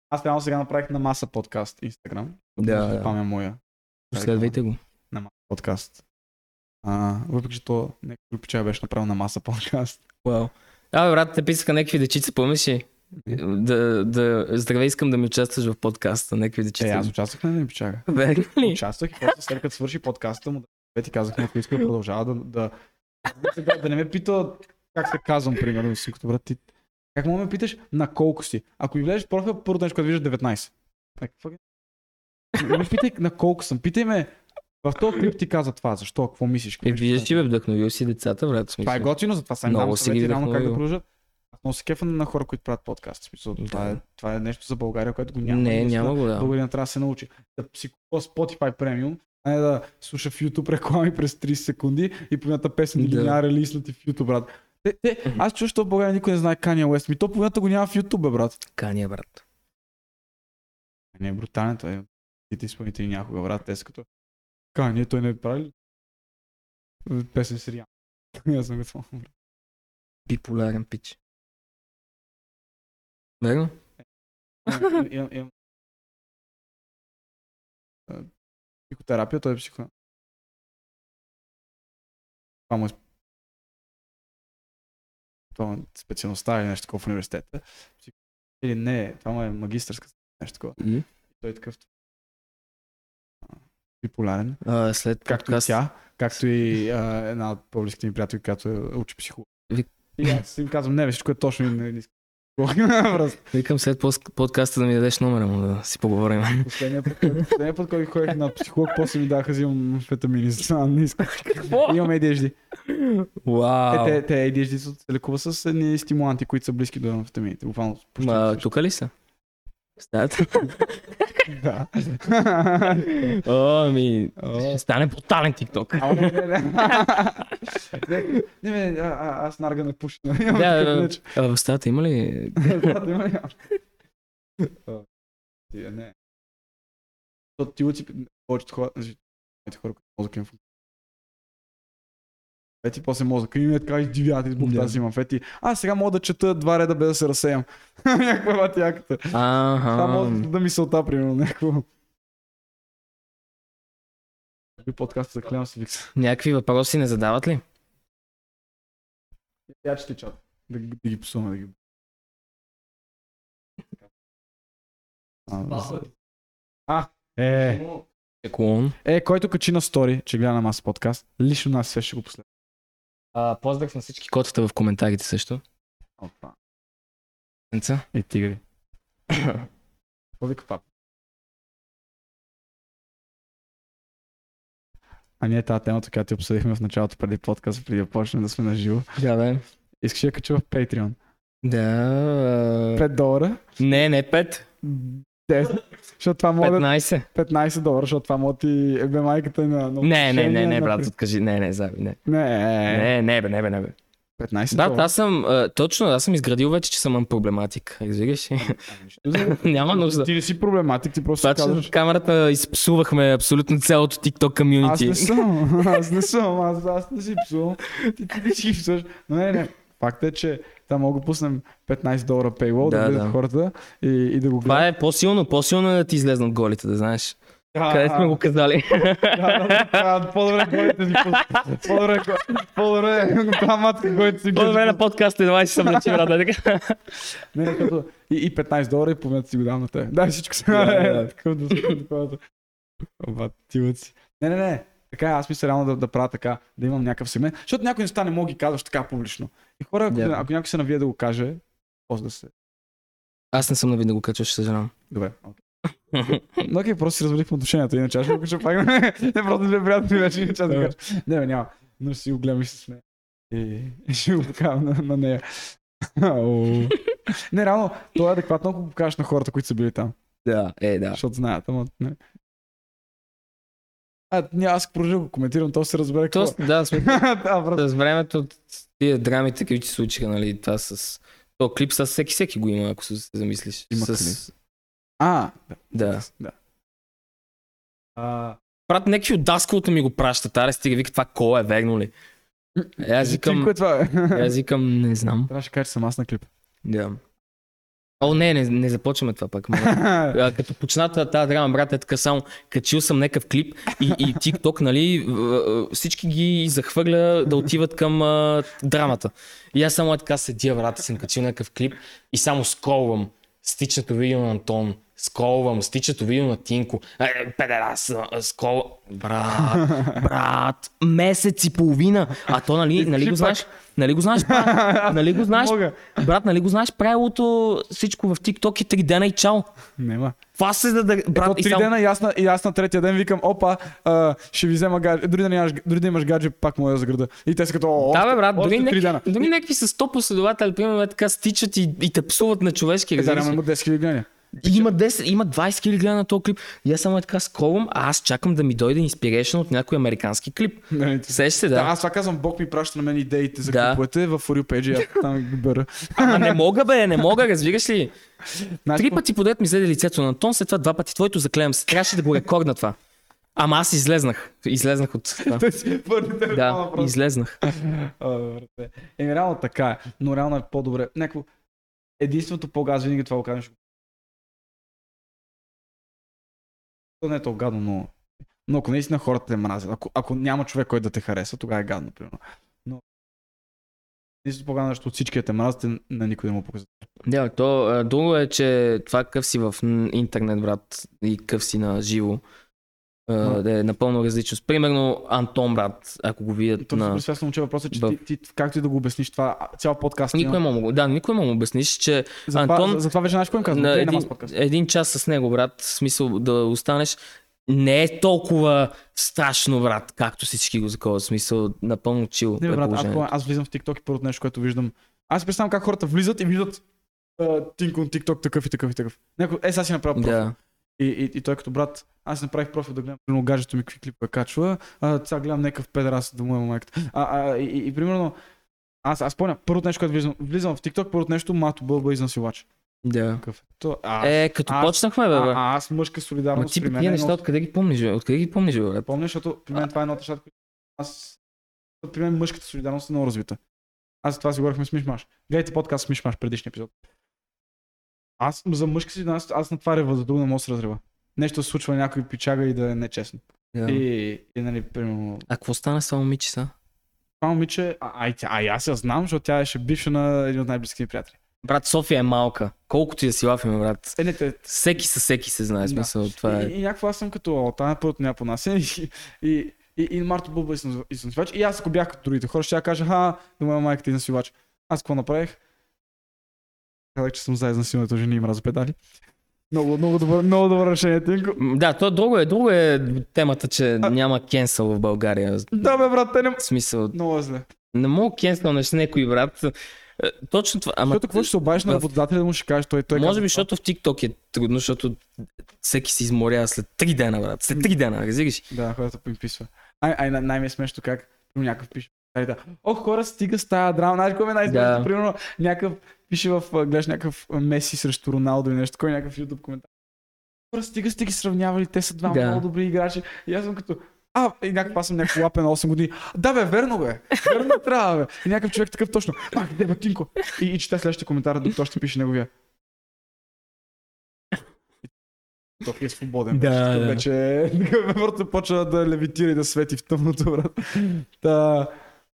Аз реално сега направих на маса подкаст Инстаграм. Да, Ще да. Памя моя Последвайте го. Подкаст. А, въпреки, че то някой друг печал беше направил на маса подкаст. Вау. Абе, брат, те писаха някакви дечица, помниш ли? Да, да, здравей, искам да ми участваш в подкаста, някакви Е, дечица. аз участвах на не печага. Верно ли? Участвах и после след като свърши подкаста му, да ти казах, ако иска да продължава да, да, да, да не ме пита как се казвам, примерно, си като брат ти. Как мога да ме питаш на колко си? Ако влезеш в профил, първото нещо, което виждаш 19. Е, какво ги- Не ме питай на колко съм. Питай ме, в този клип ти каза това, защо, какво мислиш? какво Е, виждаш, че бе вдъхновил си децата, брат. в Това е смисъл. готино, затова съм Много си ги реално как да продължат. Аз много се кефа на хора, които правят подкаст. Смисъл, това, Да. е, това е нещо за България, което го няма. Не, няма го да. Българин трябва да се научи. Да си купува Spotify Premium, а не да слуша в YouTube реклами през 30 секунди и половината песен да. ги няма релиснати в YouTube, брат. Те, те, аз чуя, че в България никой не знае Kanye West. Ми то половината го няма в YouTube, бе, брат. Кания, брат. Не е брутален, той е. Тите изпълнители някога, брат. Те са като. Kanye, той не е прави ли? Песен с Риан. Аз съм го брат. Биполярен пич. Верно? Имам- имам- имам- А, Психотерапия, той е психо... Това му е... Това е специалността или нещо такова в университета. Или не, това му е магистърска нещо такова. И? Той е такъв а, биполярен. А, след Както и подкаст. тя, както и а, една от по-близките ми приятели, която е, учи психолог. Ви- И аз им казвам, не, всичко е точно и не, не. Викам след подкаста да ми дадеш номера му да си поговорим. Последния път, последния път, който ходих на психолог, после ми даха взимам амфетамини. Затова не искам. Имам ADHD. Е, Вау. те, те ADHD се лекува с едни стимуланти, които са близки до амфетамините. Буквално. тук ли са? Стаята? Да. О, О. ще стане брутален тикток. Не, не, аз нарга не пуша. Имам Да, в стаята има ли? Ти, Не. Ти учи повечето хора, значи, хора, които мозъка им Фети, после мозъка им е така издивят, избухта Да. да. си имам фети. А, сега мога да чета два реда без да се разсеям. Някаква батяката. Това Аха. може да мисълта, примерно, някакво. Би подкаста за клеям се викса. Някакви въпроси не задават ли? Я ти чат. Да, ги- да ги псуваме, да ги... А, а, е, Клон. е, който качи на стори, че гледа на маса подкаст, лично нас все ще го последва. А, на всички котата в коментарите също. Опа. Енца? И тигри. Какво вика пап? А ние тази темата, която ти обсъдихме в началото преди подкаст, преди да почнем да сме на живо. Да, бе. Искаш да кача в Patreon. Да. 5 долара. Не, не 5. 10. Защото това може да 15. 15 долара, защото това може ти е бе майката на... на Не, не, не, не, брат, откажи. Не, не, заби, не. Не, Не, не, бе, не, бе, не, бе. 15 Брат, долара. аз съм, а, точно, аз съм изградил вече, че съм проблематик. Разбираш ли? Няма нужда. Ти не си проблематик, ти просто Това, казваш... камерата изпсувахме абсолютно цялото TikTok Аз комюнити. не съм, аз не съм, аз, аз не си псувам. Ти, ти не си псуваш. Но не, не. Факт е, че там мога да пуснем 15 долара paywall, да, Да, да да. хората и, и да го гледат. Това е по-силно, по-силно е да ти излезнат голите, да знаеш. А, Къде сме го казали? Да, да, да, да, по-добре голите си. По-добре, го- по-добре, това матка, който си По-добре на подкаста, давай си съмнечи, брат. е така. Не, не, като и, и 15 долара и половината си го дам на те. Да, всичко се Да, да. Такъв да такова. Батилът си. Не, не, не. Така, е, аз мисля реално да, да правя така, да имам някакъв сегмент, защото някои неща не мога да ги казваш така публично. И хора, ако, Да. ако някой се навие да го каже, после да се... Аз не съм навид да го качваш, съжалявам. Добре. Но окей, просто си развалихме отношенията, иначе аз ще го кача пак. Не, не просто две приятели вече, иначе аз да кажа. Не, бе, няма. Но ще си го гледам и ще се смея. И, и ще го покавам на, на нея. Не, реално, това е адекватно, ако го покажеш на хората, които са били там. Да, е, да. Защото знаят, ама не. А, не, аз продължа го коментирам, то се разбере какво. То, да, сме да, брат. с времето тия драмите, които се случиха, нали, това с... То клип с всеки всеки го има, ако се замислиш. Има с... А, да. Да. да. А, Брат, някакви от даскалото ми го пращат, аре стига, вика това кола е верно ли? Е, аз кажи ти, викам, аз викам, не знам. Трябваше да че съм аз на клип. Да. О, не, не, не започваме това пак. А, като почната тази драма, брат, е така само, качил съм някакъв клип и, и TikTok, нали, всички ги захвърля да отиват към а, драмата. И аз само е така седя, брат, съм качил някакъв клип и само скролвам стичното видео на Антон, скролвам стичното видео на Тинко, е, педерас, а, скрол... Брат, брат, месец и половина. А то, нали, нали го знаеш? Нали го знаеш, брат? Нали го знаеш? Брат, нали го знаеш правилото всичко в TikTok е 3 дена и чао. Нема. Това се да... Ето брат, и три само... дена и аз, на, и аз на третия ден викам, опа, а, ще ви взема гадже. Дори да, нямаш, дори да имаш гадже, пак мога да заграда. И те са като, о, Да, бе, брат, дори, три дена. някакви, дори някакви с 100 последователи, примерно, е така стичат и, и те псуват на човешки. Е, да, има 10 000 гледания. И има 10, има 20 хиляди гледа на този клип. И аз само е така скролвам, а аз чакам да ми дойде inspiration от някой американски клип. Сещаш се, Да, да. аз това казвам, Бог ми праща на мен идеите за Да. клиповете в For You Page, аз там ги бера. Ама не мога, бе, не мога, разбираш ли? Знаеш Три пъти подред ми взе лицето на Антон, след това два пъти твоето заклевам се. Трябваше да го рекордна това. Ама аз излезнах. Излезнах от това. Да, излезнах. Еми, реално така е. Но реално е по-добре. Някакво... Единственото по аз винаги това го казвам. ще го- не е толкова гадно, но... Но ако наистина хората те мразят, ако, ако няма човек, който да те хареса, тогава е гадно, примерно. Но... Единственото по-гадно от всички те мразят е на никой да му показва. Да, то а, друго е, че това къв си в интернет, брат, и къв си на живо, да е напълно различно. С, Примерно Антон, брат, ако го видят То на... съм че въпросът е, че ти, ти, както и да го обясниш това, цял подкаст Никой не мога, да, никой му обясниш, че За, Антон- това, за, за това вече знаеш какво им на Гледай на един, един час с него, брат, в смисъл да останеш, не е толкова страшно, брат, както всички го заковат. В смисъл, напълно чил Не, е брат, аз, аз влизам в TikTok и първото нещо, което виждам. Аз представям как хората влизат и виждат а, Тинко на TikTok такъв и такъв и такъв. Някой, е, сега си направя профил. Да. И, и, и, той като брат, аз направих профил да гледам, примерно гаджето ми какви клипове качва, а, сега гледам някакъв педерас да му е майката. А, а, и, и, и, примерно, аз, аз помня, първото нещо, което влизам, влизам в TikTok, първото нещо, мато бълба изнасилач. Да. Какъв е? То, а, Е, като аз- почнахме, бе, а, бе. а, аз мъжка Ма солидарност ти при мен. е неща, откъде ги помниш, бе? Откъде ги помниш, бе? Помня, защото при мен това е едно от нещата, които аз при мен мъжката солидарност е много развита. Аз това си говорихме с Мишмаш. Гледайте подкаст с Мишмаш предишния епизод. Аз за мъжка солидарност, аз на това рева, за друго не мога да се разрева. Нещо се случва някой пичага и да е нечестно. Да. И, и нали, примерно, А какво стана с това момиче са? това момиче, а, а, и а и аз я знам, защото тя беше бивша на един от най-близките приятели. Брат, София е малка. Колкото и да си лафиме, брат. Е, не, те, Всеки със всеки се знае, Да. смисъл, това и, е. и, някакво аз съм като, о, тази първото няма понася и, и, и, и Марто Булба и изнасилвач. И аз ако бях като другите хора, ще я кажа, ха, да моя майка ти изнасилвач. Аз какво направих? Казах, че съм за изнасилването жени и мраза педали. Много, много добро, много добро решение, Тинко. Да, то друго е, друго е темата, че няма кенсъл в България. Да, бе, брат, те не... В смисъл, Много е зле. не мога кенсълнеш с някой брат. Е, Точно това. Ама, Защото какво ще се обадиш на работодателя да му ще кажеш, той, той може казва би, защото в TikTok е трудно, защото всеки си изморява след 3 дена, брат. След 3 дена, разбираш? Да, хората поимписва. Ай, ай, най- най-ми е смешно как някакъв пише. Ай. О, хора, стига с тази драма. Знаеш какво ми е най-смешно? Примерно, някакъв пише в, гледаш някакъв Меси срещу Роналдо и нещо, кой някакъв YouTube коментар. Хора, стига сте ги сравнявали, те са два Да. много добри играчи. И аз съм като, а, и някакъв аз съм някакъв лапе на 8 години. Да, бе, верно, бе. Верно трябва, бе. И някакъв човек такъв точно. А, къде бе, Тинко? И, и чете следващия коментар, докато ще пише неговия. Той е свободен. Да, вече. Да. Вече просто почва да левитира и да свети в тъмното, брат. Та,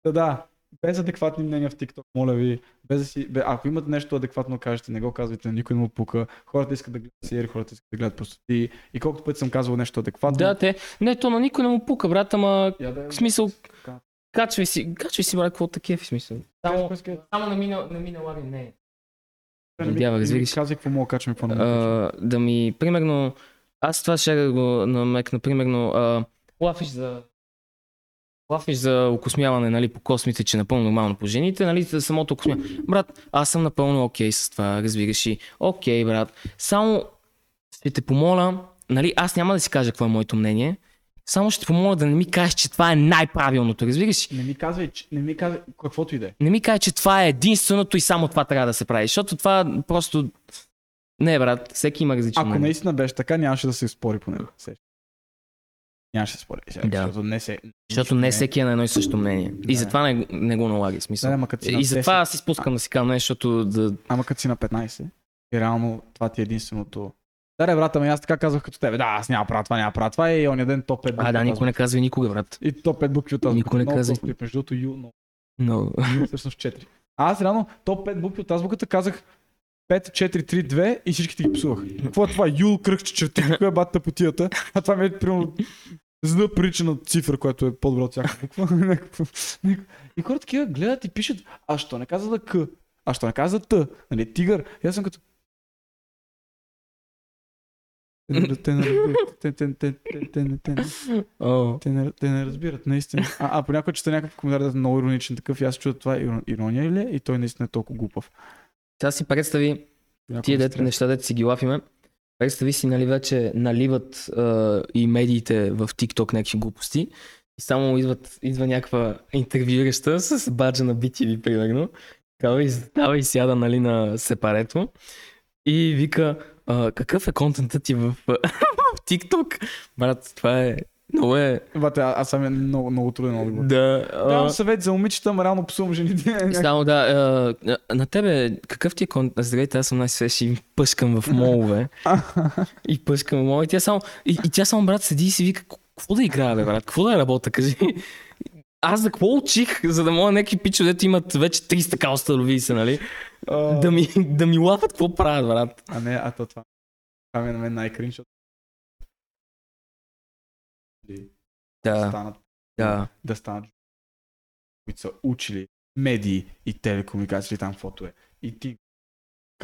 та, да, без адекватни мнения в TikTok, моля ви. Без да си, бе, ако имате нещо адекватно, кажете, не го казвайте, никой не му пука. Хората искат да гледат сиери, хората искат да гледат простоти. И колкото пъти съм казвал нещо адекватно. Да, те. Не, то на никой не му пука, брат, ама я да, в смисъл. Качвай си, качвай си, брат, какво такива в смисъл. Само, само не ми, на- не ми налага, не. казвай, Надява, не ми разбираш. Казвай какво мога да качвам какво не мога да ми, примерно, аз това ще го намекна, примерно, лафиш за лафиш за окосмяване нали, по космите, че е напълно нормално по жените, нали, за самото окосмяване. Брат, аз съм напълно окей с това, разбираш и. Окей, брат. Само ще те помоля, нали, аз няма да си кажа какво е моето мнение, само ще помоля да не ми кажеш, че това е най-правилното, разбираш? Не ми казвай, че- не ми казвай каквото и да е. Не ми кажа, че това е единственото и само това трябва да се прави, защото това просто... Не, брат, всеки има различно Ако мнение. наистина беше така, нямаше да се спори по него. Нямаше да се спори. Сега, Да. Защото не се. Защото не всеки е на едно и също мнение. И Да. затова не, не го налагай смисъл. Да, ама като си и затова 10, аз си спускам да си кажа нещо, защото да... Ама като си на 15, и реално това ти е единственото. Да, бе, брата, ами аз така казвах като тебе. Да, аз няма правя това, няма правя това. И оня ден топ 5 букви. А, да, никой не казва и никога, брат. И топ 5 букви от азбука. Никой не клип, Между другото, ю всъщност 4. А аз реално топ 5 букви от азбуката казах 5, 4, 3, 2 и всичките ги псувах. Какво е това? Юл, кръгче, черти, коя е бата потията? А това ми е примерно за да прилича на цифра, която е по-добра от някакво- и хората такива гледат и пишат, а що не каза да К? А що не каза Т? Нали, тигър? И аз съм като... Те не- разбират. Наистина. А, а понякога чета някакъв коментар, да е много ироничен такъв и аз чуя това иро- ирония ли е? И той наистина е толкова глупав. Сега си представи тия дете неща, дете си ги лафиме. Представи си, нали, вече наливат а, и медиите в TikTok някакви глупости. И само идват, идва някаква интервюираща с баджа на BTV, примерно. Кава и става и сяда, нали, на сепарето. И вика, а, какъв е контентът ти в, в TikTok? Брат, това е... Много е... Бате, аз съм е много, много труден отговор. Да, Давам а, съвет за момичета, ама реално псувам жените. Само да, а, на тебе, какъв ти е контент? Здравейте, аз съм най-свеж и пъшкам в молове. и пъшкам в молове. И тя само, и, и тя само брат седи и си вика, какво да играя, бе, брат? Какво да работя, кажи? Аз за какво учих, за да мога някакви пичове, дето имат вече 300 калста лови се, нали? А, Да ми, да ми лапат какво правят, брат. А не, а то това. Това ми е на мен най-кринч. Защото- Да, станат, да. да станат които са учили медии и телекомуникации, там фото е. И ти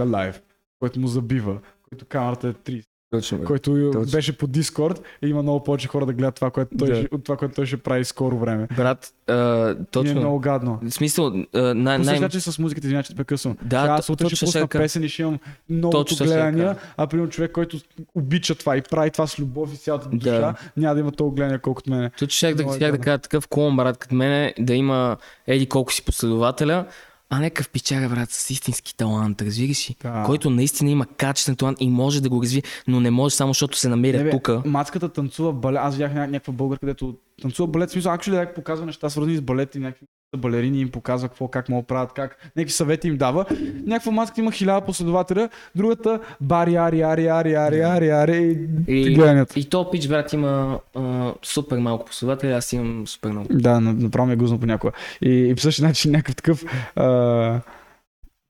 лайв, който му забива, който камерата е 30, Точно, бе. който Точно. беше по Дискорд и има много повече хора да гледат това, което той, Да. ще- от това, което той ще прави скоро време. Брат, а, И е точно. много гадно. В смисъл, а, най- Най- че с музиката, извиня, че те прекъсвам. Да, Сега аз утре точно ще ще пусна песен и ще имам много Точно ще гледания, а примерно човек, който обича това и прави това с любов и цялата Да. душа, няма да има толкова гледания, колкото мене. Точно щях да, е да гадно. кажа такъв клон, брат, като мене, да има еди колко си последователя, а не къв пичага, брат, с истински талант, разбираш ли? Да. Който наистина има качествен талант и може да го развие, но не може само защото се намеря тук. Мацката танцува бале. Аз видях ня- някаква българка, където танцува балет, в смисъл, actually, някак показва неща, свързани с балет и някакви балерини им показва какво, как могат правят, как, някакви съвети им дава. Някаква маска има хиляда последователя, другата бари, ари, ари, ари, ари, ари, ари, и, И, гледанията. и то пич, брат, има а, супер малко последователи, аз имам супер много. Да, на- направо ми е гузно понякога. И, и по същия начин някакъв такъв а,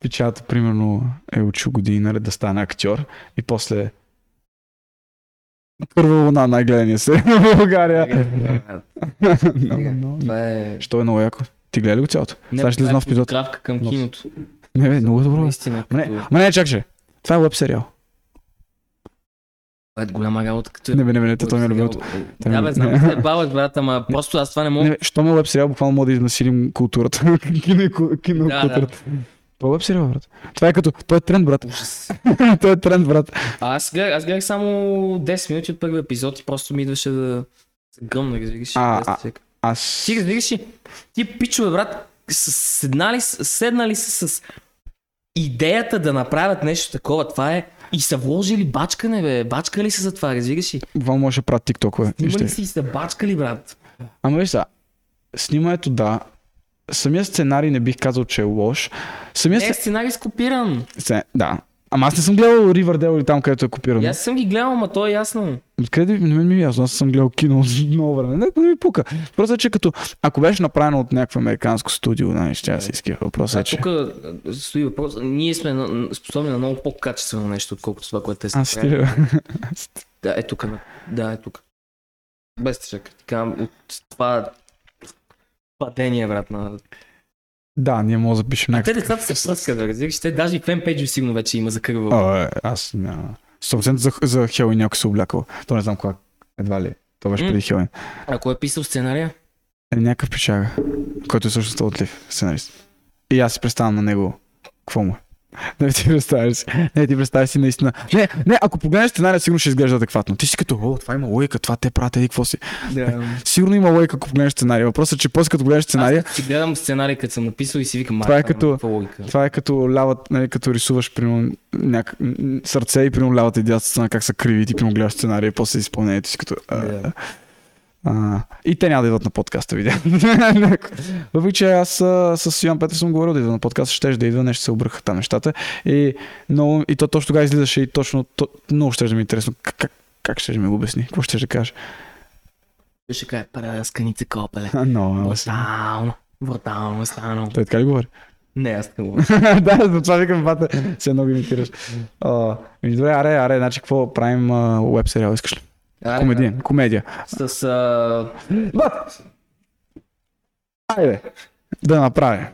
печата, примерно, е учил години нали, да стане актьор и после първа луна най-гледания се в България. Много, много. Това е... Що е много яко? Ти гледа ли го цялото? Не, излезе е нов епизод. подготовка към киното. Не, бе, много добро. бе. Наистина. Ма не, чакай. Това е веб сериал. Това е голяма работа. Като Не, бе, не, бе, не, това ми е любимото. Ми Да, е- бе, знам, не. че е баваш, брат, ама просто аз това не мога. що ме веб сериал, буквално мога да изнасилим културата. кино кино културата. Е веб сериал, брат. Това е като, той е тренд, брат. Той е тренд, брат. А аз гледах, аз гледах само 10 минути от първи епизод и просто ми идваше да се гръмна, разбираш. А, а. Аз... Ти разбираш ли? Ти пичове, брат, седнали, седнали са с идеята да направят нещо такова. Това е и са вложили бачкане, бе. Бачкали са за това, разбираш ли? Това може да правят тиктокове. Снимали си и са бачкали, брат. Ама виж сега, снимането да, самия сценарий не бих казал, че е лош. Самия Не е сценарий... сценарий скопиран. Да. Ама аз не съм гледал Ривърдел или там, където е копирано. Аз съм ги гледал, ама то е ясно. Откъде не ми е ясно, аз съм гледал кино много време. Не, не ми пука. Просто е, че като, ако беше направено от някакво американско студио, нали, ще аз иска. Въпросът А е, че... тук стои въпрос. Ние сме на- способни на много по-качествено нещо, отколкото това, което те са. Аз? Да, е тук. Да, е тук. Без тежък. Така, от това падение, брат, на... Да, ние може да запишем Те някакво. децата се пръскат, разбираш. Те даже и фенпейджи сигурно вече има за кърва. О, е, аз няма. 100% за, за Хелоин някой се облякал. То не знам кога. Едва ли. То беше преди Хелоин. А кой е писал сценария? Е, някакъв печага, който е също талантлив сценарист. И аз си представям на него какво му е. Не ти представяш. Не ти представяш си наистина. Не, не, ако погледнеш сценария, сигурно ще изглежда адекватно. Ти си като, о, това има лойка, това те правят, еди какво си. Да. Сигурно има лойка, ако погледнеш сценария. Въпросът е, че после като погледнеш сценария, Аз си гледам сценарий, като съм написал и си викам, Това е «Майка, като- логика?» това е като ляват, нали, като рисуваш примерно, няк... сърце и примерно лявата и дясната страна как са криви ти примерно гледаш сценария и после изпълнението си като... Да. А, и те няма да идват на подкаста, видя. Въпреки, че аз а, с Йоан Петър съм говорил да идва на подкаста, ще да идва, нещо се обръха там нещата. И, много, и то точно тогава излизаше и точно, то, много ще да ми е интересно как, как, как ще ми го обясни, какво ще да кажеш. Ще кажа, прасканица копеле. Но. Брутално. Брутално е станало. Той така ли говори? Не, аз така го да, за това викам, бата, се много имитираш. Ми, добре, аре, аре, значи какво правим веб сериал, искаш ли? Аре, Комедия, комедия. С... А... Бат! Айде, да направим.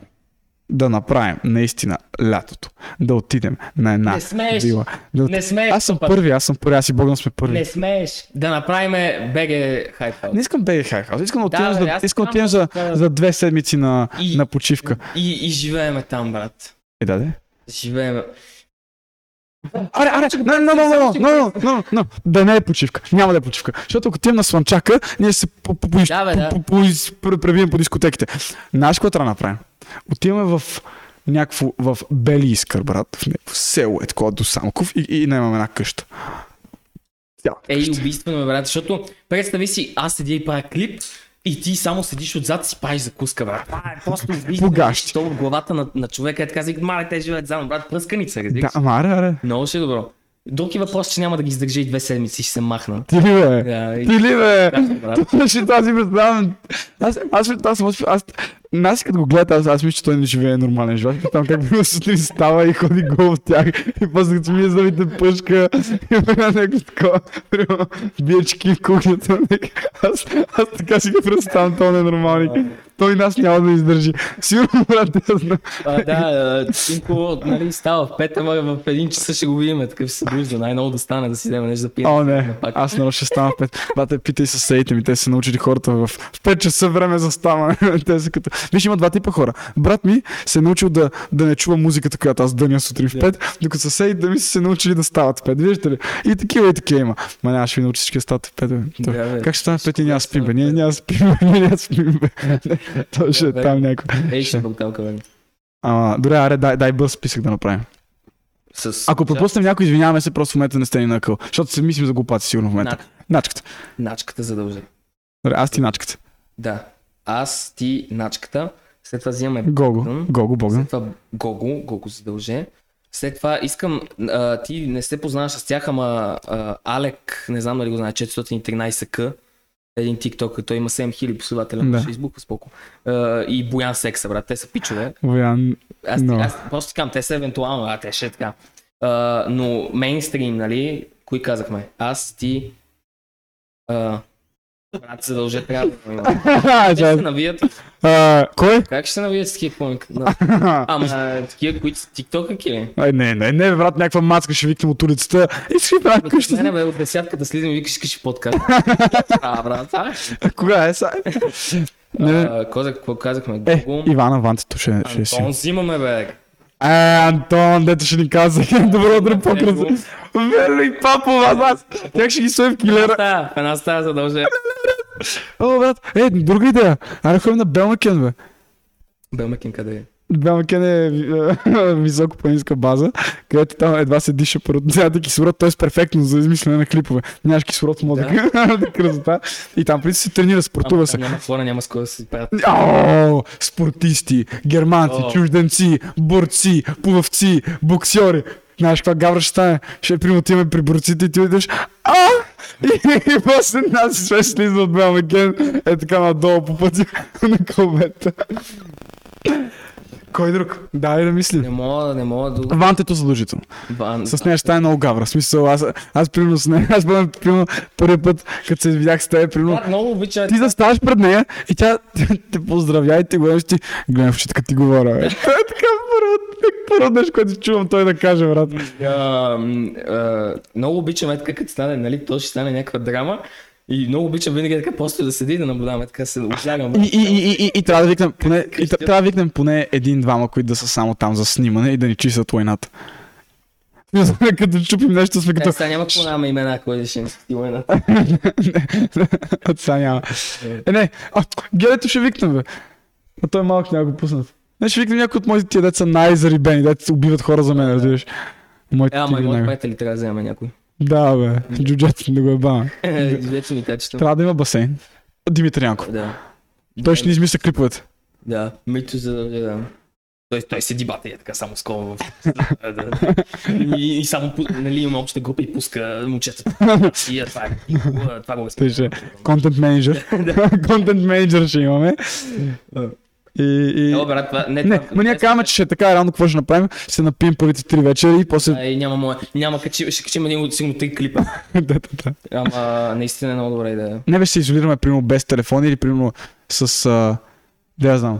Да направим наистина лятото. Да отидем на една Не смееш. вила. Да... Не смееш. Аз съм път. първи, аз съм първи, аз и Богдан сме първи. Не смееш. Да направим БГ Хайфаус. Не искам BG House, искам да отидем, бе, за, искам да отидем за, да. за две седмици на, И- на почивка. И, и живееме там, брат. Е, да, да. Живееме. Аре, аре, но, но, но, но, но, но, да не е почивка. Няма да е почивка. Защото ако отидем на Слънчака, ние се пребием по дискотеките. Знаеш какво трябва да направим? Отиваме в някакво, в Бели Искър, брат, в някакво село, е такова до Самоков и, и наемаме една къща. Цялата Ей, убийствено, брат, защото представи си, аз седя и правя клип и ти само седиш отзад и си правиш закуска, брат. Това е просто. Погащи. То от главата на, на човека е така, си, мале, те живеят заедно, брат, пръсканица, разбираш. Да, ама аре. Много ще е добро. Друг е въпрос, че няма да ги издържа и две седмици ще се махна. Ти ли бе? Да, и... Ти ли бе? Да, брат. Ще тази представям. Аз, аз, аз, аз, аз, аз, нас като го гледат, аз, аз мисля, че той не живее нормален живот. Там как на сутрин става и ходи гол в тях. И после като ми зъбите пъшка и има някакво такова. примерно, в кухнята. Аз, аз така си го представям, не е нормалник. Той нас няма да издържи. Сигурно, брат, аз знам. А, да, Тинко, нали, става в пет, ама в един час ще го видим, такъв се събужда, най-много да стане, да си вземе нещо да пие. О, не, аз нарочно ще стана в пет. Бате, питай съседите ми, те са научили хората в, в 5 часа време за ставане. те са като... Виж, има два типа хора. Брат ми се е научил да, да не чува музиката, която аз дъня сутрин в 5, докато съседите ми са се научили да стават в 5. Виждате ли? И такива и такива има. Ма няма, ще ви научи всички да стават в 5. Бе. То- бе. Как ще стане в 5 и няма да спим, бе? Ние няма спим, бе. Ние няма спим, бе. Той ще е там някой. Ей, ще бе. Ама, добре, аре, дай, дай бърз списък да направим. С... Ако пропуснем някой, извиняваме се, просто в момента не сте ни на къл. Защото се мислим за глупаци сигурно в момента. На- Начката. Начката задължа. Добре, аз ти начката. Да. Аз, ти, начката. След това взимаме Гого. Богдан. Гого, Богдан. След това Гого, Гого задълже. След това искам, а, ти не се познаваш с тях, ама а, Алек, не знам дали го знае, 413к, един тикток, той има 7000 последователя Да. на Фейсбук, споко. А, и Боян Секса, брат, те са пичове. Боян. Аз, Но. аз просто казвам, те са евентуално, а те ще е така. А, но мейнстрим, нали, кои казахме? Аз, ти, а, брат, има. Те ще се навият, А, Кой? как ще се навият с комик? Ама, такива, които са тиктокъки ли? Ай, не, не, не, брат, някаква мацка ще викнем от улицата. Искаш ли брат От къщата? мене бе, от десятката слизам и викаш, искаш и подкаст. а, брат, а? Кога е сега? Не, не. А, какво казахме? Е. Ивана Вантето ще, ще си. Антон взимаме, бе. Е, Антон, дето ще ни каза. Добро утро, по-красиво. Вело и папова, аз. Как ще ги стои в килера? В една стая задължение. О, брат, е, друга идея. Аре ходим на Белмакен, бе. Белмекин къде е? Белмакен е е, високо планинска база, където там едва се диша пародията кислород, т.е. перфектно за измислене на клипове. Нямаш кислород в мозъка, красота. И там преди се тренира, спортува се. Няма хора, няма с кой да се правят. Спортисти, германци, чужденци, борци, плувавци, боксьори. Знаеш каква гавра ще стане? Ще примотиме при борците и ти отидеш а! И, после нас ще слиза от Белмакен е така надолу по пътя на колбета. Кой друг? Дай да мислим. Не мога, не мога да... Вантето задължително. Ван... С нея ще стане много гавра. В смисъл, аз, аз примерно с нея, аз бъдам, примерно, първи път, като се видях с теб, примерно, Брат, много обича. ти заставаш пред нея и тя те поздравя и ти гледаш ти, гледам в очите, като ти говоря. Бе. Това е така първо, първо нещо, което чувам той да каже, брат. Много обичам е така, като стане, нали, то ще стане някаква драма. И много обичам винаги така просто да седи и да наблюдаваме, така се облягам. И, и, и, и, и, трябва да викнем поне, и, тр- трябва да викнем поне един-двама, които да са само там за снимане и да ни чистят войната. Не знам, като чупим нещо, сме Е, като... сега няма какво нямаме имена, кой ще ни на От сега няма. Е, не, а, гелето ще викнем, бе. А той малък няма го пуснат. Не, ще викнем някой от моите тия деца най-зарибени, дете убиват хора за мен, разбираш. Моите Е, ама и най- приятели трябва да вземем някой. Да, бе, джуджето да го е бана. Вече ми качето. Трябва да има басейн. Димитър Янков. Да. Той ще ни измисля клиповете. Да, Митю за да. Той, той седи бата и е така само скоро. И, и само, нали, има обща група и пуска момчетата. И е, това е. Това го Той ще контент менеджер. Контент менеджер ще имаме. И, и... Е, брат, това, не, Не, това, ма ние казваме, че ще е така рано, какво ще направим? Ще напием първите три вечери и после... А, и няма, моя, няма качи, ще качим един от сигурно три клипа. да, да, да. Ама наистина е много добра идея. Не бе, ще се изолираме, примерно, без телефон или, примерно, с... А... Да, я знам.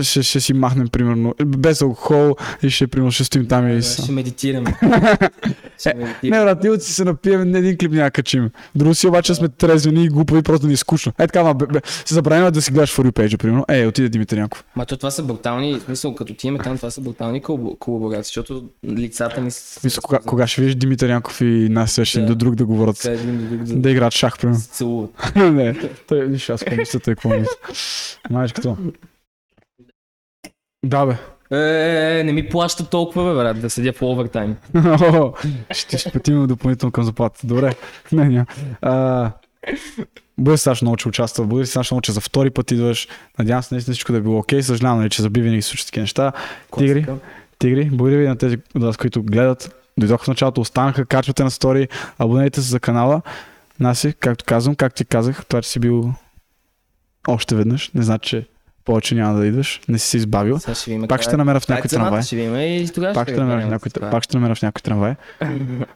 Ще, ще си махнем, примерно, без алкохол и ще, примерно, ще стоим там и... Ще медитираме. Ще Не, брат, ние си се напием, един клип няма да качим. Друго си обаче сме трезвени и глупави, просто ни е скучно. Е така, ма, бе, бе, се забравяме да си гледаш For You page, примерно. Е, отиде Димитър Янков. Ма то това са брутални, смисъл като отиваме там, това са брутални колабо- колаборации, защото лицата ни са... Мисля, кога, кога ще видиш Димитър Янков и нас ще Да. до друг да говорят. Друг да Да играят шах, примерно. се целуват. не, той виж аз какво мисля, той какво мисля. Като? Да, бе. Е, не ми плаща толкова, бе, брат, да седя по овертайм. Ще ще платим допълнително към заплата. Добре. Не, няма. А, Бъде страшно много, че участва. Бъде страшно много, че за втори път идваш. Надявам се наистина всичко да е било окей. Съжалявам, нали, че за бивени се случат такива неща. Тигри, Класика. тигри, благодаря ви на тези от вас, които гледат. Дойдоха в началото, останаха, качвате на стори, абонирайте се за канала. Наси, както казвам, както ти казах, това, че си бил още веднъж, не значи, че повече няма да идваш, не си се избавил. Ще видим. Пак ще намеря в някой трамвай. Ще видим и тогава Пак ще ще, намеря в някой, пак ще намеря в някой трамвай.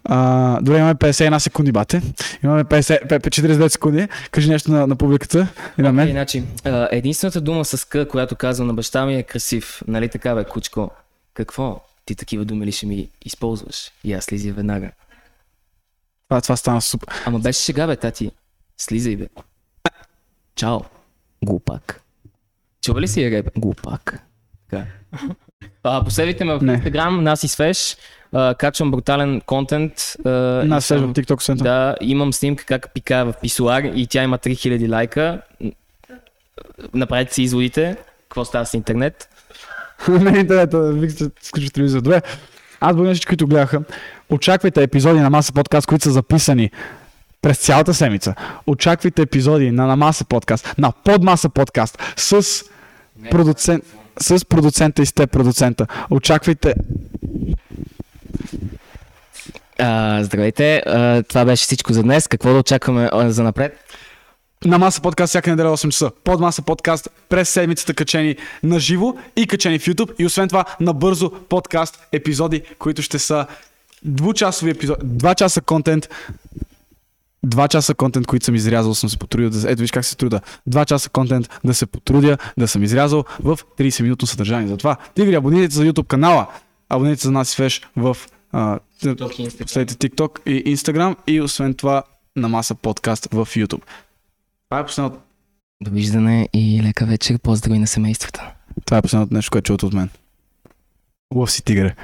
А, добре, имаме 51 секунди, бате. Имаме 50, пе- пе- 49 секунди. Кажи нещо на, на публиката и на мен. Окей, значи, единствената дума с К, която казвам на баща ми е красив. Нали така, бе, кучко? Какво? Ти такива думи ли ще ми използваш? И аз слизя веднага. Това, това стана супер. Ама беше шега, бе, тати. Слизай, бе. Чао. Глупак. Чува ли си реп? Глупак. Така. А, последвайте ме в. Instagram, нас и свеж. А, качвам брутален контент. А, и На сега съм- в TikTok сента. Да, имам снимка как пикая в писуар и тя има 3000 лайка. Направете си изводите. Какво става с интернет? Не, интернет, вика се включва телевизор. Добре. Аз благодаря всички, които гледаха. Очаквайте епизоди на Маса подкаст, които са записани през цялата седмица. Очаквайте епизоди на Намаса подкаст, на Подмаса подкаст с продуцент, с продуцента и с теб продуцента. Очаквайте А, здравейте, а, това беше всичко за днес. Какво да очакваме за напред? на Маса подкаст всяка неделя 8 часа. Под Маса подкаст през седмицата качени на живо и качени в YouTube. И освен това на бързо подкаст епизоди, които ще са двучасови епизоди, два часа контент, два часа контент, които съм изрязал, съм се потрудил да... Ето виж как се труда. Два часа контент да се потрудя, да съм изрязал в 30 минутно съдържание. Затова, тигри, абонирайте се за YouTube канала, абонирайте се за нас и Феш в а, последите TikTok и Instagram и освен това на Маса подкаст в YouTube. Това е последното, Довиждане и лека вечер. Поздрави на семействата. това е последното нещо, което чувате от мен. Лъв си тигър.